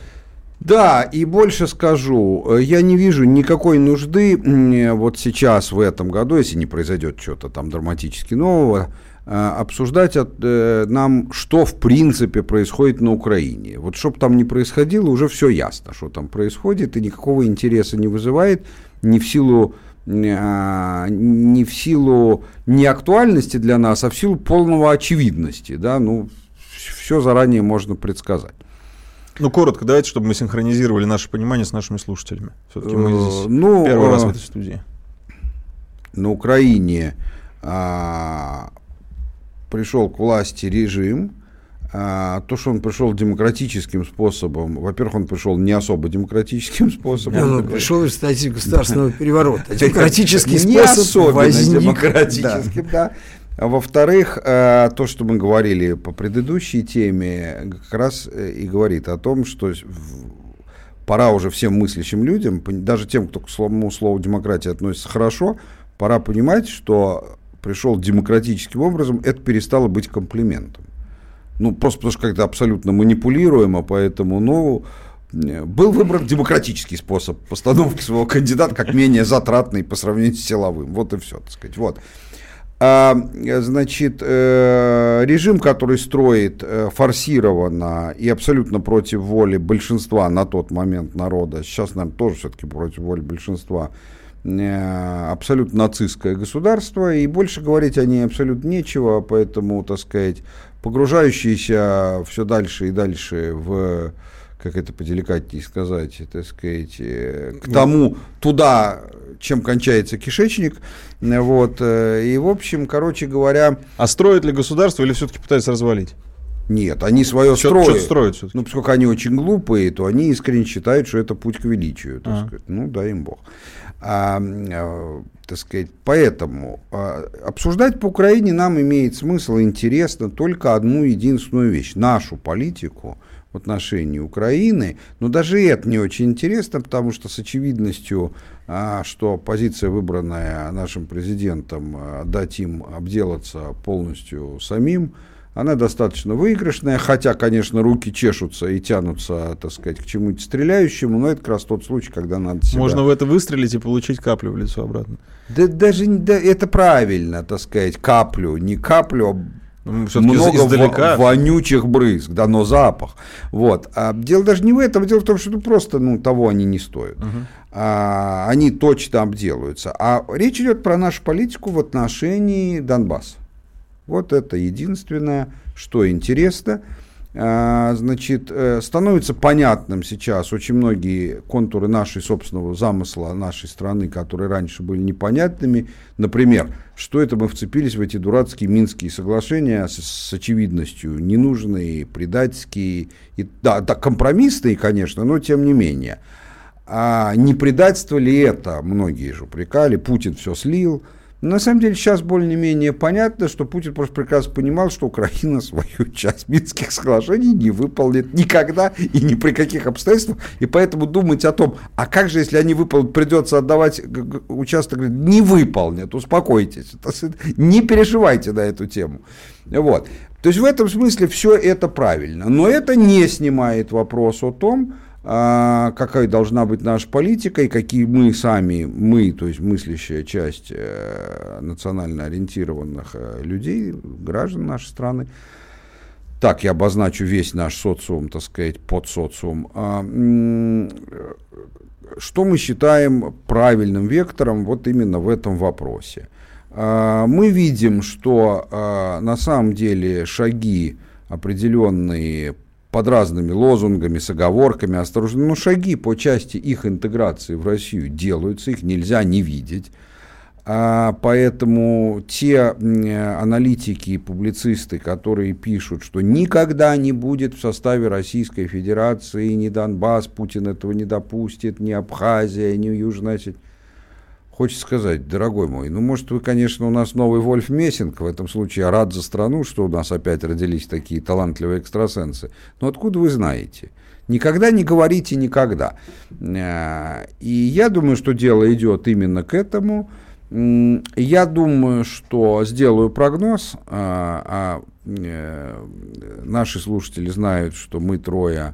Да, и больше скажу, э, я не вижу никакой нужды вот сейчас в этом году, если не произойдет что-то там драматически нового, э, обсуждать от, э, нам, что в принципе происходит на Украине. Вот что бы там ни происходило, уже все ясно, что там происходит, и никакого интереса не вызывает ни в силу а, не в силу неактуальности для нас, а в силу полного очевидности. Да? Ну, все заранее можно предсказать. Ну, коротко, давайте, чтобы мы синхронизировали наше понимание с нашими слушателями. Все-таки мы здесь э, ну, первый раз в этой студии. На Украине а, пришел к власти режим, а, то, что он пришел демократическим способом, во-первых, он пришел не особо демократическим способом. Он такой. пришел в результате государственного переворота. Демократический способ не особенно возник. демократическим, да. Во-вторых, э, то, что мы говорили по предыдущей теме, как раз э, и говорит о том, что пора уже всем мыслящим людям, даже тем, кто к самому слову демократия относится хорошо, пора понимать, что пришел демократическим образом, это перестало быть комплиментом. Ну, просто потому что как-то абсолютно манипулируемо, поэтому, ну, был выбран демократический способ постановки своего кандидата как менее затратный по сравнению с силовым. Вот и все, так сказать. Вот. А, значит, э, режим, который строит э, форсированно и абсолютно против воли большинства на тот момент народа, сейчас, наверное, тоже все-таки против воли большинства, э, абсолютно нацистское государство, и больше говорить о ней абсолютно нечего, поэтому, так сказать, погружающиеся все дальше и дальше в как это поделикатнее сказать, так сказать, к тому, туда, чем кончается кишечник, вот, э, и, в общем, короче говоря... А строит ли государство или все-таки пытается развалить? Нет, они свое что, строят. Что строят все-таки? Ну, поскольку они очень глупые, то они искренне считают, что это путь к величию. Так а. сказать. Ну, дай им бог. А, а, так сказать, поэтому а, обсуждать по Украине нам имеет смысл интересно только одну единственную вещь. Нашу политику в отношении Украины. Но даже это не очень интересно, потому что с очевидностью а, что позиция, выбранная нашим президентом, а, дать им обделаться полностью самим, она достаточно выигрышная, хотя, конечно, руки чешутся и тянутся, так сказать, к чему-нибудь стреляющему, но это как раз тот случай, когда надо себя... Можно в это выстрелить и получить каплю в лицо обратно. Да даже да, это правильно, так сказать, каплю, не каплю, а ну, много издалека. вонючих брызг, да, но запах. Вот. А дело даже не в этом, дело в том, что ну, просто ну, того они не стоят. Угу. А, они точно обделаются. А речь идет про нашу политику в отношении Донбасса. Вот это единственное, что интересно. А, значит, э, становится понятным сейчас очень многие контуры нашей собственного замысла нашей страны, которые раньше были непонятными. Например, что это мы вцепились в эти дурацкие Минские соглашения с, с очевидностью ненужные, предательские, и, да, да, компромиссные, конечно, но тем не менее. А не предательство ли это? Многие же упрекали, Путин все слил, на самом деле сейчас более-менее понятно, что Путин просто прекрасно понимал, что Украина свою часть Минских соглашений не выполнит никогда и ни при каких обстоятельствах. И поэтому думать о том, а как же, если они выполнят, придется отдавать участок, не выполнят, успокойтесь, не переживайте на эту тему. Вот. То есть в этом смысле все это правильно. Но это не снимает вопрос о том, какая должна быть наша политика и какие мы сами, мы, то есть мыслящая часть э, национально ориентированных э, людей, граждан нашей страны, так я обозначу весь наш социум, так сказать, под социум, а, что мы считаем правильным вектором вот именно в этом вопросе. А, мы видим, что на самом деле шаги определенные под разными лозунгами, с оговорками, осторожно, но шаги по части их интеграции в Россию делаются, их нельзя не видеть. А поэтому те аналитики и публицисты, которые пишут, что никогда не будет в составе Российской Федерации ни Донбасс, Путин этого не допустит, ни Абхазия, ни Южная Осетия, Хочется сказать, дорогой мой, ну, может, вы, конечно, у нас новый Вольф Мессинг, в этом случае я рад за страну, что у нас опять родились такие талантливые экстрасенсы. Но откуда вы знаете? Никогда не говорите никогда. Э, и я думаю, что дело идет именно к этому. Я думаю, что сделаю прогноз, а, а э, наши слушатели знают, что мы трое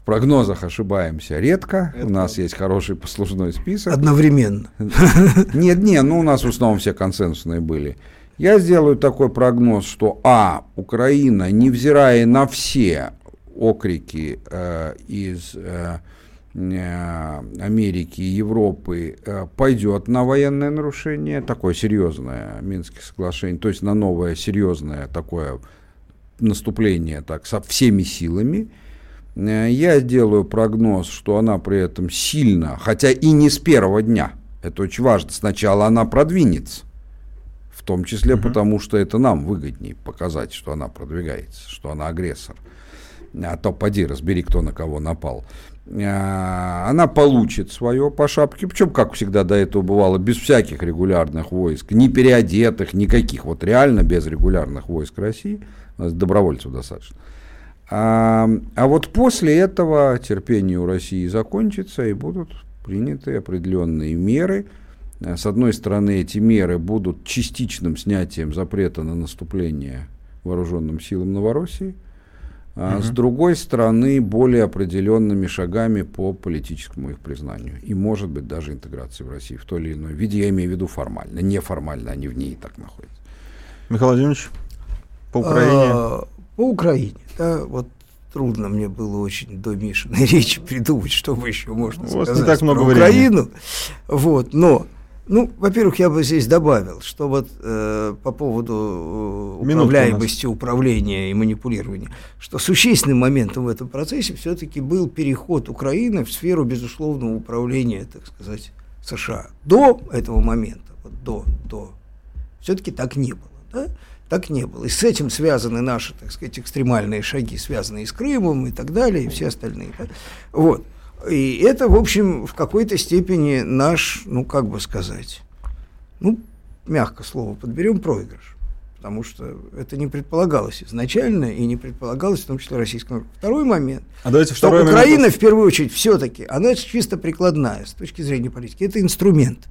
В прогнозах ошибаемся редко. Это у нас есть хороший послужной список. Одновременно. Нет, нет, ну у нас в основном все консенсусные были. Я сделаю такой прогноз, что А, Украина, невзирая на все окрики э, из э, э, Америки и Европы, э, пойдет на военное нарушение, такое серьезное Минских соглашений, то есть на новое серьезное такое наступление так, со всеми силами. Э, я делаю прогноз, что она при этом сильно, хотя и не с первого дня, это очень важно, сначала она продвинется в том числе угу. потому, что это нам выгоднее показать, что она продвигается, что она агрессор. А то поди, разбери, кто на кого напал. А, она получит свое по шапке, причем, как всегда до этого бывало, без всяких регулярных войск, не переодетых, никаких, вот реально без регулярных войск России, добровольцев достаточно. А, а вот после этого терпение у России закончится и будут приняты определенные меры – Э, с одной стороны, эти меры будут частичным снятием запрета на наступление вооруженным силам Новороссии, а угу. с другой стороны, более определенными шагами по политическому их признанию. И, может быть, даже интеграции в Россию в той или иной виде. Я имею в виду формально. Неформально они в ней и так находятся. Михаил Владимирович, по Украине? По Украине, да, вот трудно мне было очень до Мишиной речи придумать, что бы еще можно сказать не так много про Украину. Времени. Вот, но ну, во-первых, я бы здесь добавил, что вот э, по поводу э, управляемости, управления и манипулирования, что существенным моментом в этом процессе все-таки был переход Украины в сферу безусловного управления, так сказать, США. До этого момента, вот до, до, все-таки так не было. Да? Так не было. И с этим связаны наши, так сказать, экстремальные шаги, связанные с Крымом и так далее, и все остальные. Да? Вот. И это, в общем, в какой-то степени наш, ну, как бы сказать, ну, мягко слово подберем, проигрыш. Потому что это не предполагалось изначально и не предполагалось в том числе российскому. Второй момент. А давайте второй что Украина, момент. в первую очередь, все-таки, она чисто прикладная с точки зрения политики. Это инструмент.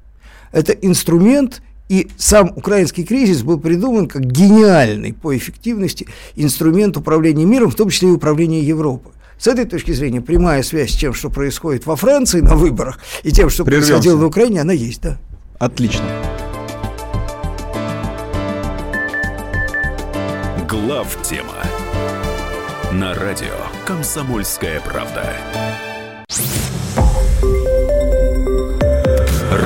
Это инструмент, и сам украинский кризис был придуман как гениальный по эффективности инструмент управления миром, в том числе и управления Европой. С этой точки зрения прямая связь с тем, что происходит во Франции на выборах, и тем, что Прервемся. происходило на Украине, она есть, да. Отлично. Глав тема на радио Комсомольская правда.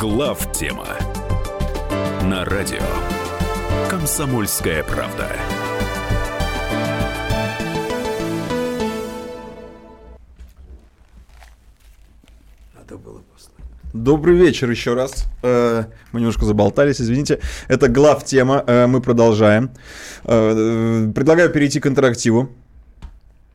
Глав тема на радио Комсомольская правда. Добрый вечер еще раз. Э, мы немножко заболтались, извините. Это глав тема. Э, мы продолжаем. Э, предлагаю перейти к интерактиву.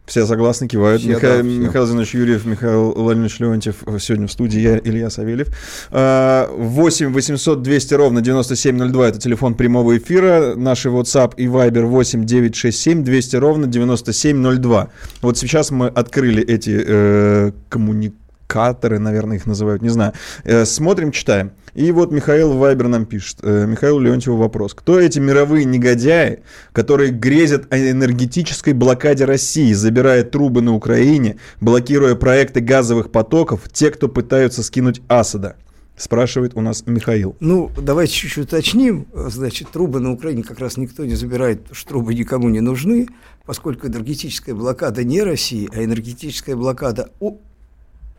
Все согласны, кивают. Все, Миха... да, Михаил Зинович Юрьев, Михаил Владимирович Леонтьев сегодня в студии, я Илья Савельев. 8 800 200 ровно 9702, это телефон прямого эфира. Наши WhatsApp и Viber 8 967 200 ровно 9702. Вот сейчас мы открыли эти э, коммуникации каторы, наверное, их называют, не знаю. Э, смотрим, читаем. И вот Михаил Вайбер нам пишет, э, Михаил Леонтьеву вопрос. Кто эти мировые негодяи, которые грезят о энергетической блокаде России, забирая трубы на Украине, блокируя проекты газовых потоков, те, кто пытаются скинуть Асада? Спрашивает у нас Михаил. Ну, давайте чуть-чуть уточним. Значит, трубы на Украине как раз никто не забирает, потому что трубы никому не нужны, поскольку энергетическая блокада не России, а энергетическая блокада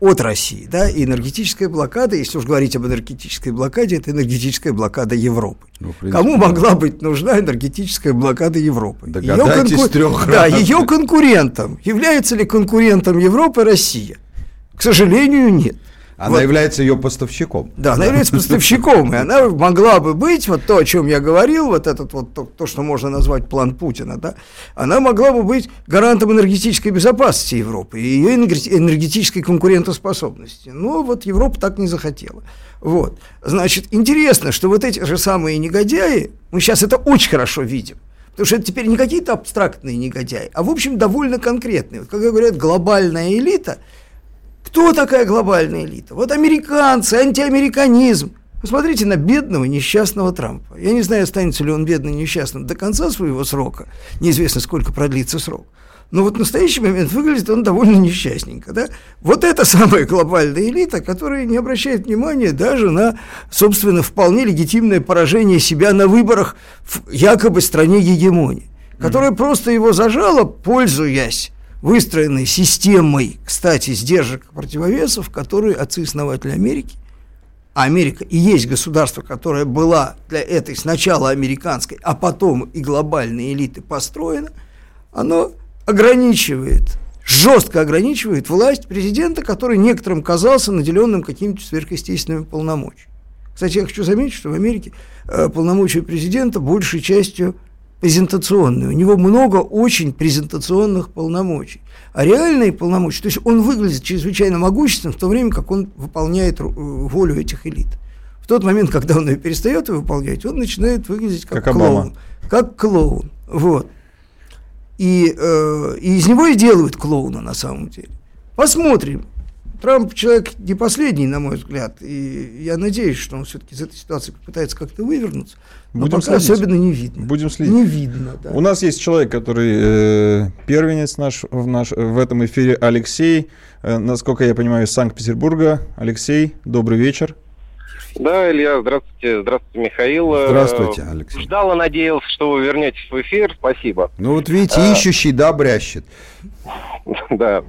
от России, да, и энергетическая блокада, если уж говорить об энергетической блокаде, это энергетическая блокада Европы. Ну, принципе, Кому да. могла быть нужна энергетическая блокада Европы? Ее конку... трех Да, ее конкурентом. Является ли конкурентом Европы Россия? К сожалению, нет. Она Вот. является ее поставщиком. Да, она является поставщиком, и она могла бы быть, вот то, о чем я говорил, вот этот вот, то, то, что можно назвать план Путина, да, она могла бы быть гарантом энергетической безопасности Европы и ее энерге- энергетической конкурентоспособности. Но вот Европа так не захотела. Вот. Значит, интересно, что вот эти же самые негодяи, мы сейчас это очень хорошо видим, Потому что это теперь не какие-то абстрактные негодяи, а, в общем, довольно конкретные. Вот, когда говорят глобальная элита, кто такая глобальная элита? Вот американцы, антиамериканизм. Посмотрите на бедного несчастного Трампа. Я не знаю, останется ли он бедным несчастным до конца своего срока. Неизвестно, сколько продлится срок. Но вот в настоящий момент выглядит он довольно несчастненько. Да? Вот это самая глобальная элита, которая не обращает внимания даже на, собственно, вполне легитимное поражение себя на выборах в якобы стране гегемонии, которая просто его зажала, пользуясь выстроенной системой, кстати, сдержек противовесов, которые отцы-основатели Америки, а Америка и есть государство, которое была для этой сначала американской, а потом и глобальной элиты построено, оно ограничивает, жестко ограничивает власть президента, который некоторым казался наделенным какими-то сверхъестественными полномочиями. Кстати, я хочу заметить, что в Америке э, полномочия президента большей частью презентационные. У него много очень презентационных полномочий. А реальные полномочия, то есть он выглядит чрезвычайно могущественным в то время, как он выполняет э, волю этих элит. В тот момент, когда он ее перестает выполнять, он начинает выглядеть как, Как клоун. Обама. Как клоун. Вот. И, э, и из него и делают клоуна на самом деле. Посмотрим. Трамп человек не последний, на мой взгляд, и я надеюсь, что он все-таки из этой ситуации попытается как-то вывернуться. Но Будем пока следить. особенно не видно. Будем следить. Не видно, да. У нас есть человек, который э, первенец наш в, наш в этом эфире, Алексей. Э, насколько я понимаю, из Санкт-Петербурга. Алексей, добрый вечер. Да, Илья, здравствуйте, здравствуйте, Михаил. Э, Здравствуйте, Алексей. Ждал и надеялся, что вы вернетесь в эфир. Спасибо. Ну вот видите, ищущий, да, брящет. Да.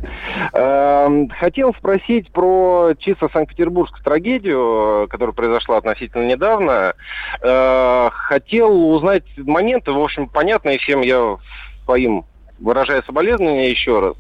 Эм, Хотел спросить про чисто Санкт-Петербургскую трагедию, э, которая произошла относительно недавно. Э, Хотел узнать моменты, в общем, понятные всем я своим выражаю соболезнования еще раз.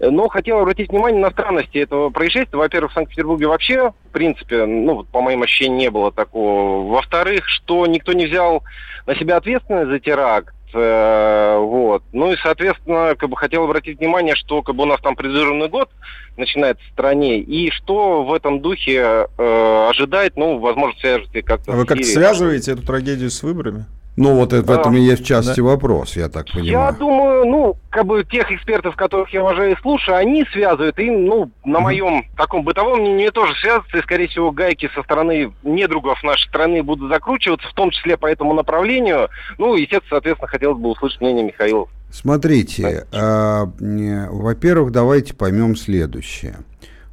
Но хотел обратить внимание на странности этого происшествия. Во-первых, в Санкт-Петербурге вообще, в принципе, ну, по моим ощущениям, не было такого. Во-вторых, что никто не взял на себя ответственность за теракт. Э, Вот. Ну и, соответственно, как бы хотел обратить внимание, что как бы у нас там предвыборный год начинается в стране, и что в этом духе э, ожидать, ну, возможно, свяжете как-то А вы как-то связываете эту трагедию с выборами? Ну вот в этом Да. и есть в частности вопрос, я так Я понимаю. думаю, ну, как бы тех экспертов, которых я уважаю и слушаю, они связывают, и, ну, на моем таком бытовом мнении тоже связываются, и, скорее всего, гайки со стороны недругов нашей страны будут закручиваться, в том числе по этому направлению. Ну, естественно, соответственно, хотелось бы услышать мнение Михаила. Смотрите, а, не, во-первых, давайте поймем следующее.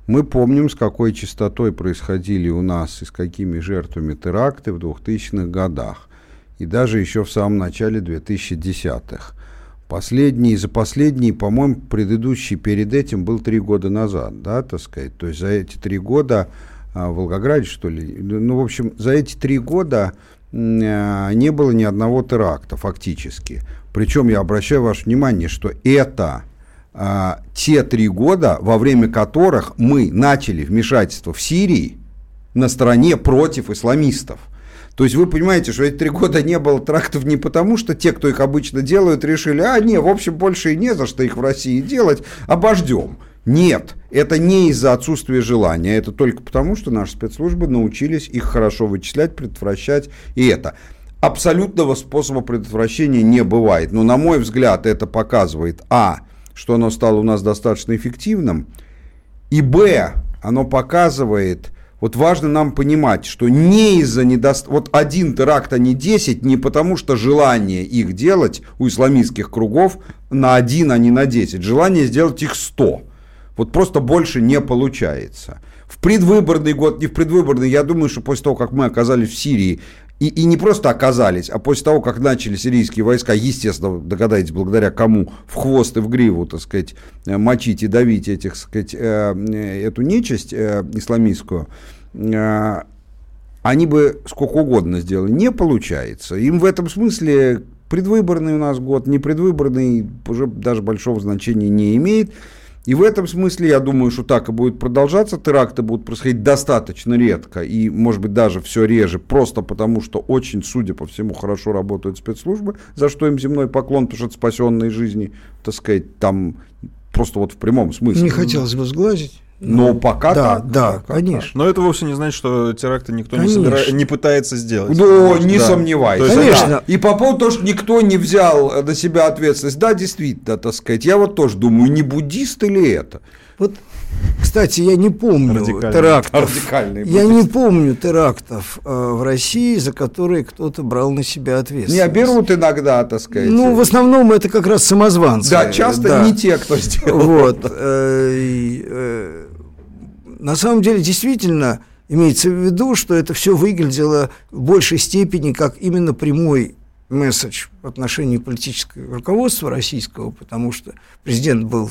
Мы помним, с какой частотой происходили у нас и с какими жертвами теракты в 2000-х годах. И даже еще в самом начале 2010-х. Последний, за последний, по-моему, предыдущий перед этим был три года назад, да, так сказать. То есть за эти три года а, в Волгограде, что ли, ну, в общем, за эти три года а, не было ни одного теракта фактически. Причем я обращаю ваше внимание, что это а, те три года, во время которых мы начали вмешательство в Сирии на стороне против исламистов. То есть вы понимаете, что эти три года не было трактов не потому, что те, кто их обычно делают, решили, а не, в общем, больше и не за что их в России делать, обождем. Нет, это не из-за отсутствия желания, это только потому, что наши спецслужбы научились их хорошо вычислять, предотвращать и это. Абсолютного способа предотвращения не бывает, но на мой взгляд это показывает, а, что оно стало у нас достаточно эффективным, и б, оно показывает, вот важно нам понимать, что не из-за недостатка, вот один теракт, а не 10, не потому что желание их делать у исламистских кругов на один, а не на 10. Желание сделать их 100. Вот просто больше не получается. В предвыборный год, не в предвыборный, я думаю, что после того, как мы оказались в Сирии, и, и не просто оказались, а после того, как начали сирийские войска, естественно, догадаетесь, благодаря кому, в хвост и в гриву, так сказать, э, мочить и давить этих, так сказать, э, э, эту нечисть исламистскую, они бы сколько угодно сделали. Не получается. Им в этом смысле предвыборный у нас год, не предвыборный уже даже большого значения не имеет. И в этом смысле я думаю, что так и будет продолжаться. Теракты будут происходить достаточно редко и, может быть, даже все реже, просто потому что очень, судя по всему, хорошо работают спецслужбы, за что им земной поклон, потому что это спасенные жизни, так сказать, там просто вот в прямом смысле. Не хотелось бы сглазить. Но пока да, так. да, пока конечно. Но это вовсе не значит, что теракты никто не, собира- не пытается сделать. Ну, не Да. сомневаюсь. Есть Конечно. Да. И по поводу того, что никто не взял на себя ответственность, да, действительно, так сказать, я вот тоже думаю, не буддист или это? Вот, кстати, я не помню Радикальный. терактов. Радикальный Я не помню терактов э, в России, за которые кто-то брал на себя ответственность. Не берут иногда, так сказать. Ну, в основном это как раз самозванцы. Да, часто Да. не те, кто сделал. Вот. э, э, На самом деле, действительно, имеется в виду, что это все выглядело в большей степени как именно прямой месседж в отношении политического руководства российского, потому что президент был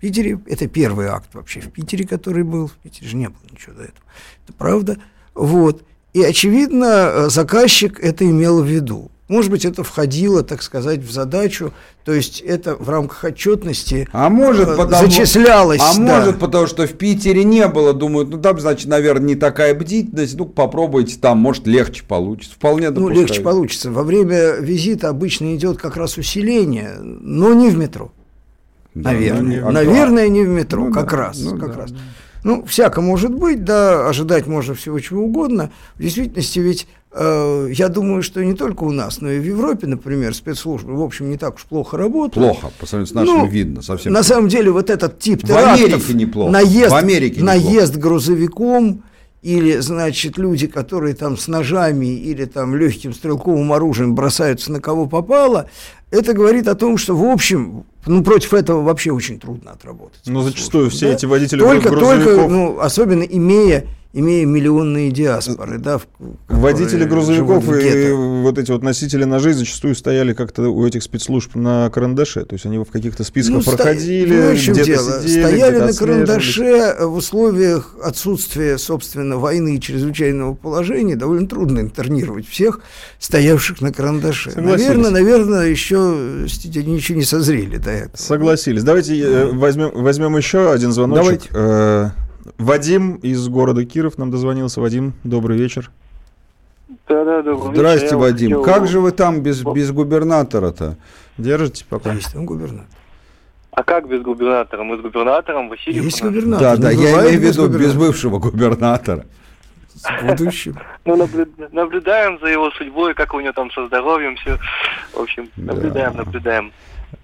Питере, это первый акт вообще в Питере, который был, в Питере же не было ничего до этого, это правда, вот, и, очевидно, э, заказчик это имел в виду. Может быть, это входило, так сказать, в задачу, то есть это в рамках отчетности А может, э, потому, зачислялось. а да. может, потому что в Питере не было, думают, ну там, значит, наверное, не такая бдительность, ну попробуйте там, может, легче получится. Вполне Ну, допускаю. легче получится. Во время визита обычно идет как раз усиление, но не в метро. Да, Наверное. ну, не- а Наверное, не в метро, Ну как да, раз. ну как да. раз. Ну, всяко может быть, да, ожидать можно всего чего угодно. В действительности ведь э, я думаю, что не только у нас, но и в Европе, например, спецслужбы, в общем, не так уж плохо работают. Плохо, по сравнению с нашими Ну, видно совсем. На самом деле, вот этот тип В терактов, Америке неплохо. наезд, В Америке неплохо. наезд грузовиком, или, значит, люди, которые там с ножами или там легким стрелковым оружием бросаются на кого попало, это говорит о том, что, в общем, ну, против этого вообще очень трудно отработать. Ну, зачастую все Да. эти водители только, грузовиков... только, ну, особенно имея, имея миллионные диаспоры, да, в- Водители грузовиков и вот эти вот носители ножей зачастую стояли как-то у этих спецслужб на карандаше. То есть они в каких-то списках Ну, проходили, в чем где-то дело? сидели, Стояли где-то на карандаше в условиях отсутствия, собственно, войны и чрезвычайного положения. Довольно трудно интернировать всех, стоявших на карандаше. Наверное, наверное, еще они еще не созрели до этого. Согласились. Давайте э, возьмем, возьмем еще один звоночек. Давайте. Вадим из города Киров нам дозвонился. Вадим, добрый вечер. Да, да, добрый вечер. Здрасте, вот Вадим. хотел- Как же вы там без, без губернатора-то? Держите пока. Есть там губернатор. А как без губернатора? Мы с губернатором Васильев. Есть губернатор. Да, да, я имею в виду без бывшего губернатора. С будущим. Ну, наблюд- наблюдаем за его судьбой, как у него там со здоровьем все. В общем, наблюдаем, наблюдаем.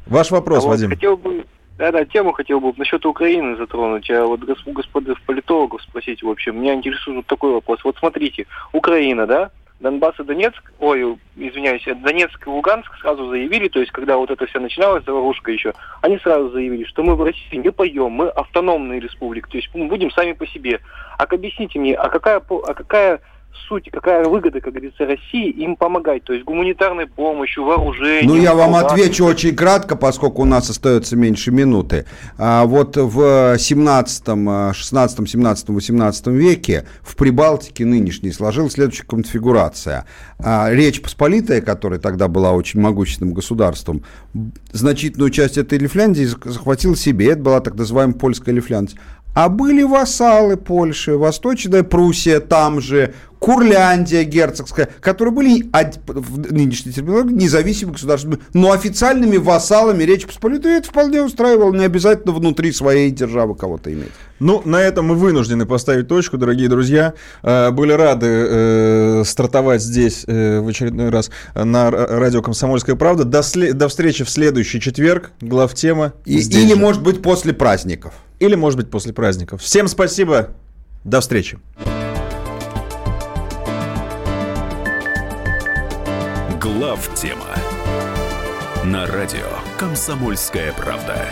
Ваш вопрос, А Вадим. Хотел бы, да, да, тему хотел бы насчет Украины затронуть, а вот гос- у господа политологов спросить, в общем, меня интересует вот такой вопрос. Вот смотрите, Украина, да, Донбасс и Донецк, ой, извиняюсь, Донецк и Луганск сразу заявили, то есть когда вот это все начиналось, заварушка еще, они сразу заявили, что мы в России не поем, мы автономные республики, то есть мы будем сами по себе. А объясните мне, а какая, а какая суть, какая выгода, как говорится, России им помогать, то есть гуманитарной помощью, вооружением. Ну, я вам отвечу очень кратко, поскольку у нас остается меньше минуты. А, вот в 17, а, 16, 17, 18 веке в Прибалтике нынешней сложилась следующая конфигурация. А, Речь Посполитая, которая тогда была очень могущественным государством, значительную часть этой Лифляндии зах- захватила себе. Это была так называемая польская Лифляндия. А были вассалы Польши, Восточная Пруссия там же, Курляндия герцогская, которые были в нынешней терминологии независимыми государствами, но официальными вассалами Речи Посполитой. И это вполне устраивало, не обязательно внутри своей державы кого-то иметь. Ну, на этом мы вынуждены поставить точку, дорогие друзья. Э, Были рады э, стартовать здесь э, в очередной раз на радио «Комсомольская правда». До, до встречи в следующий четверг. Главтема. И- или, же. может быть, после праздников. Или, может быть, после праздников. Всем спасибо. До встречи. Глав тема на радио Комсомольская правда.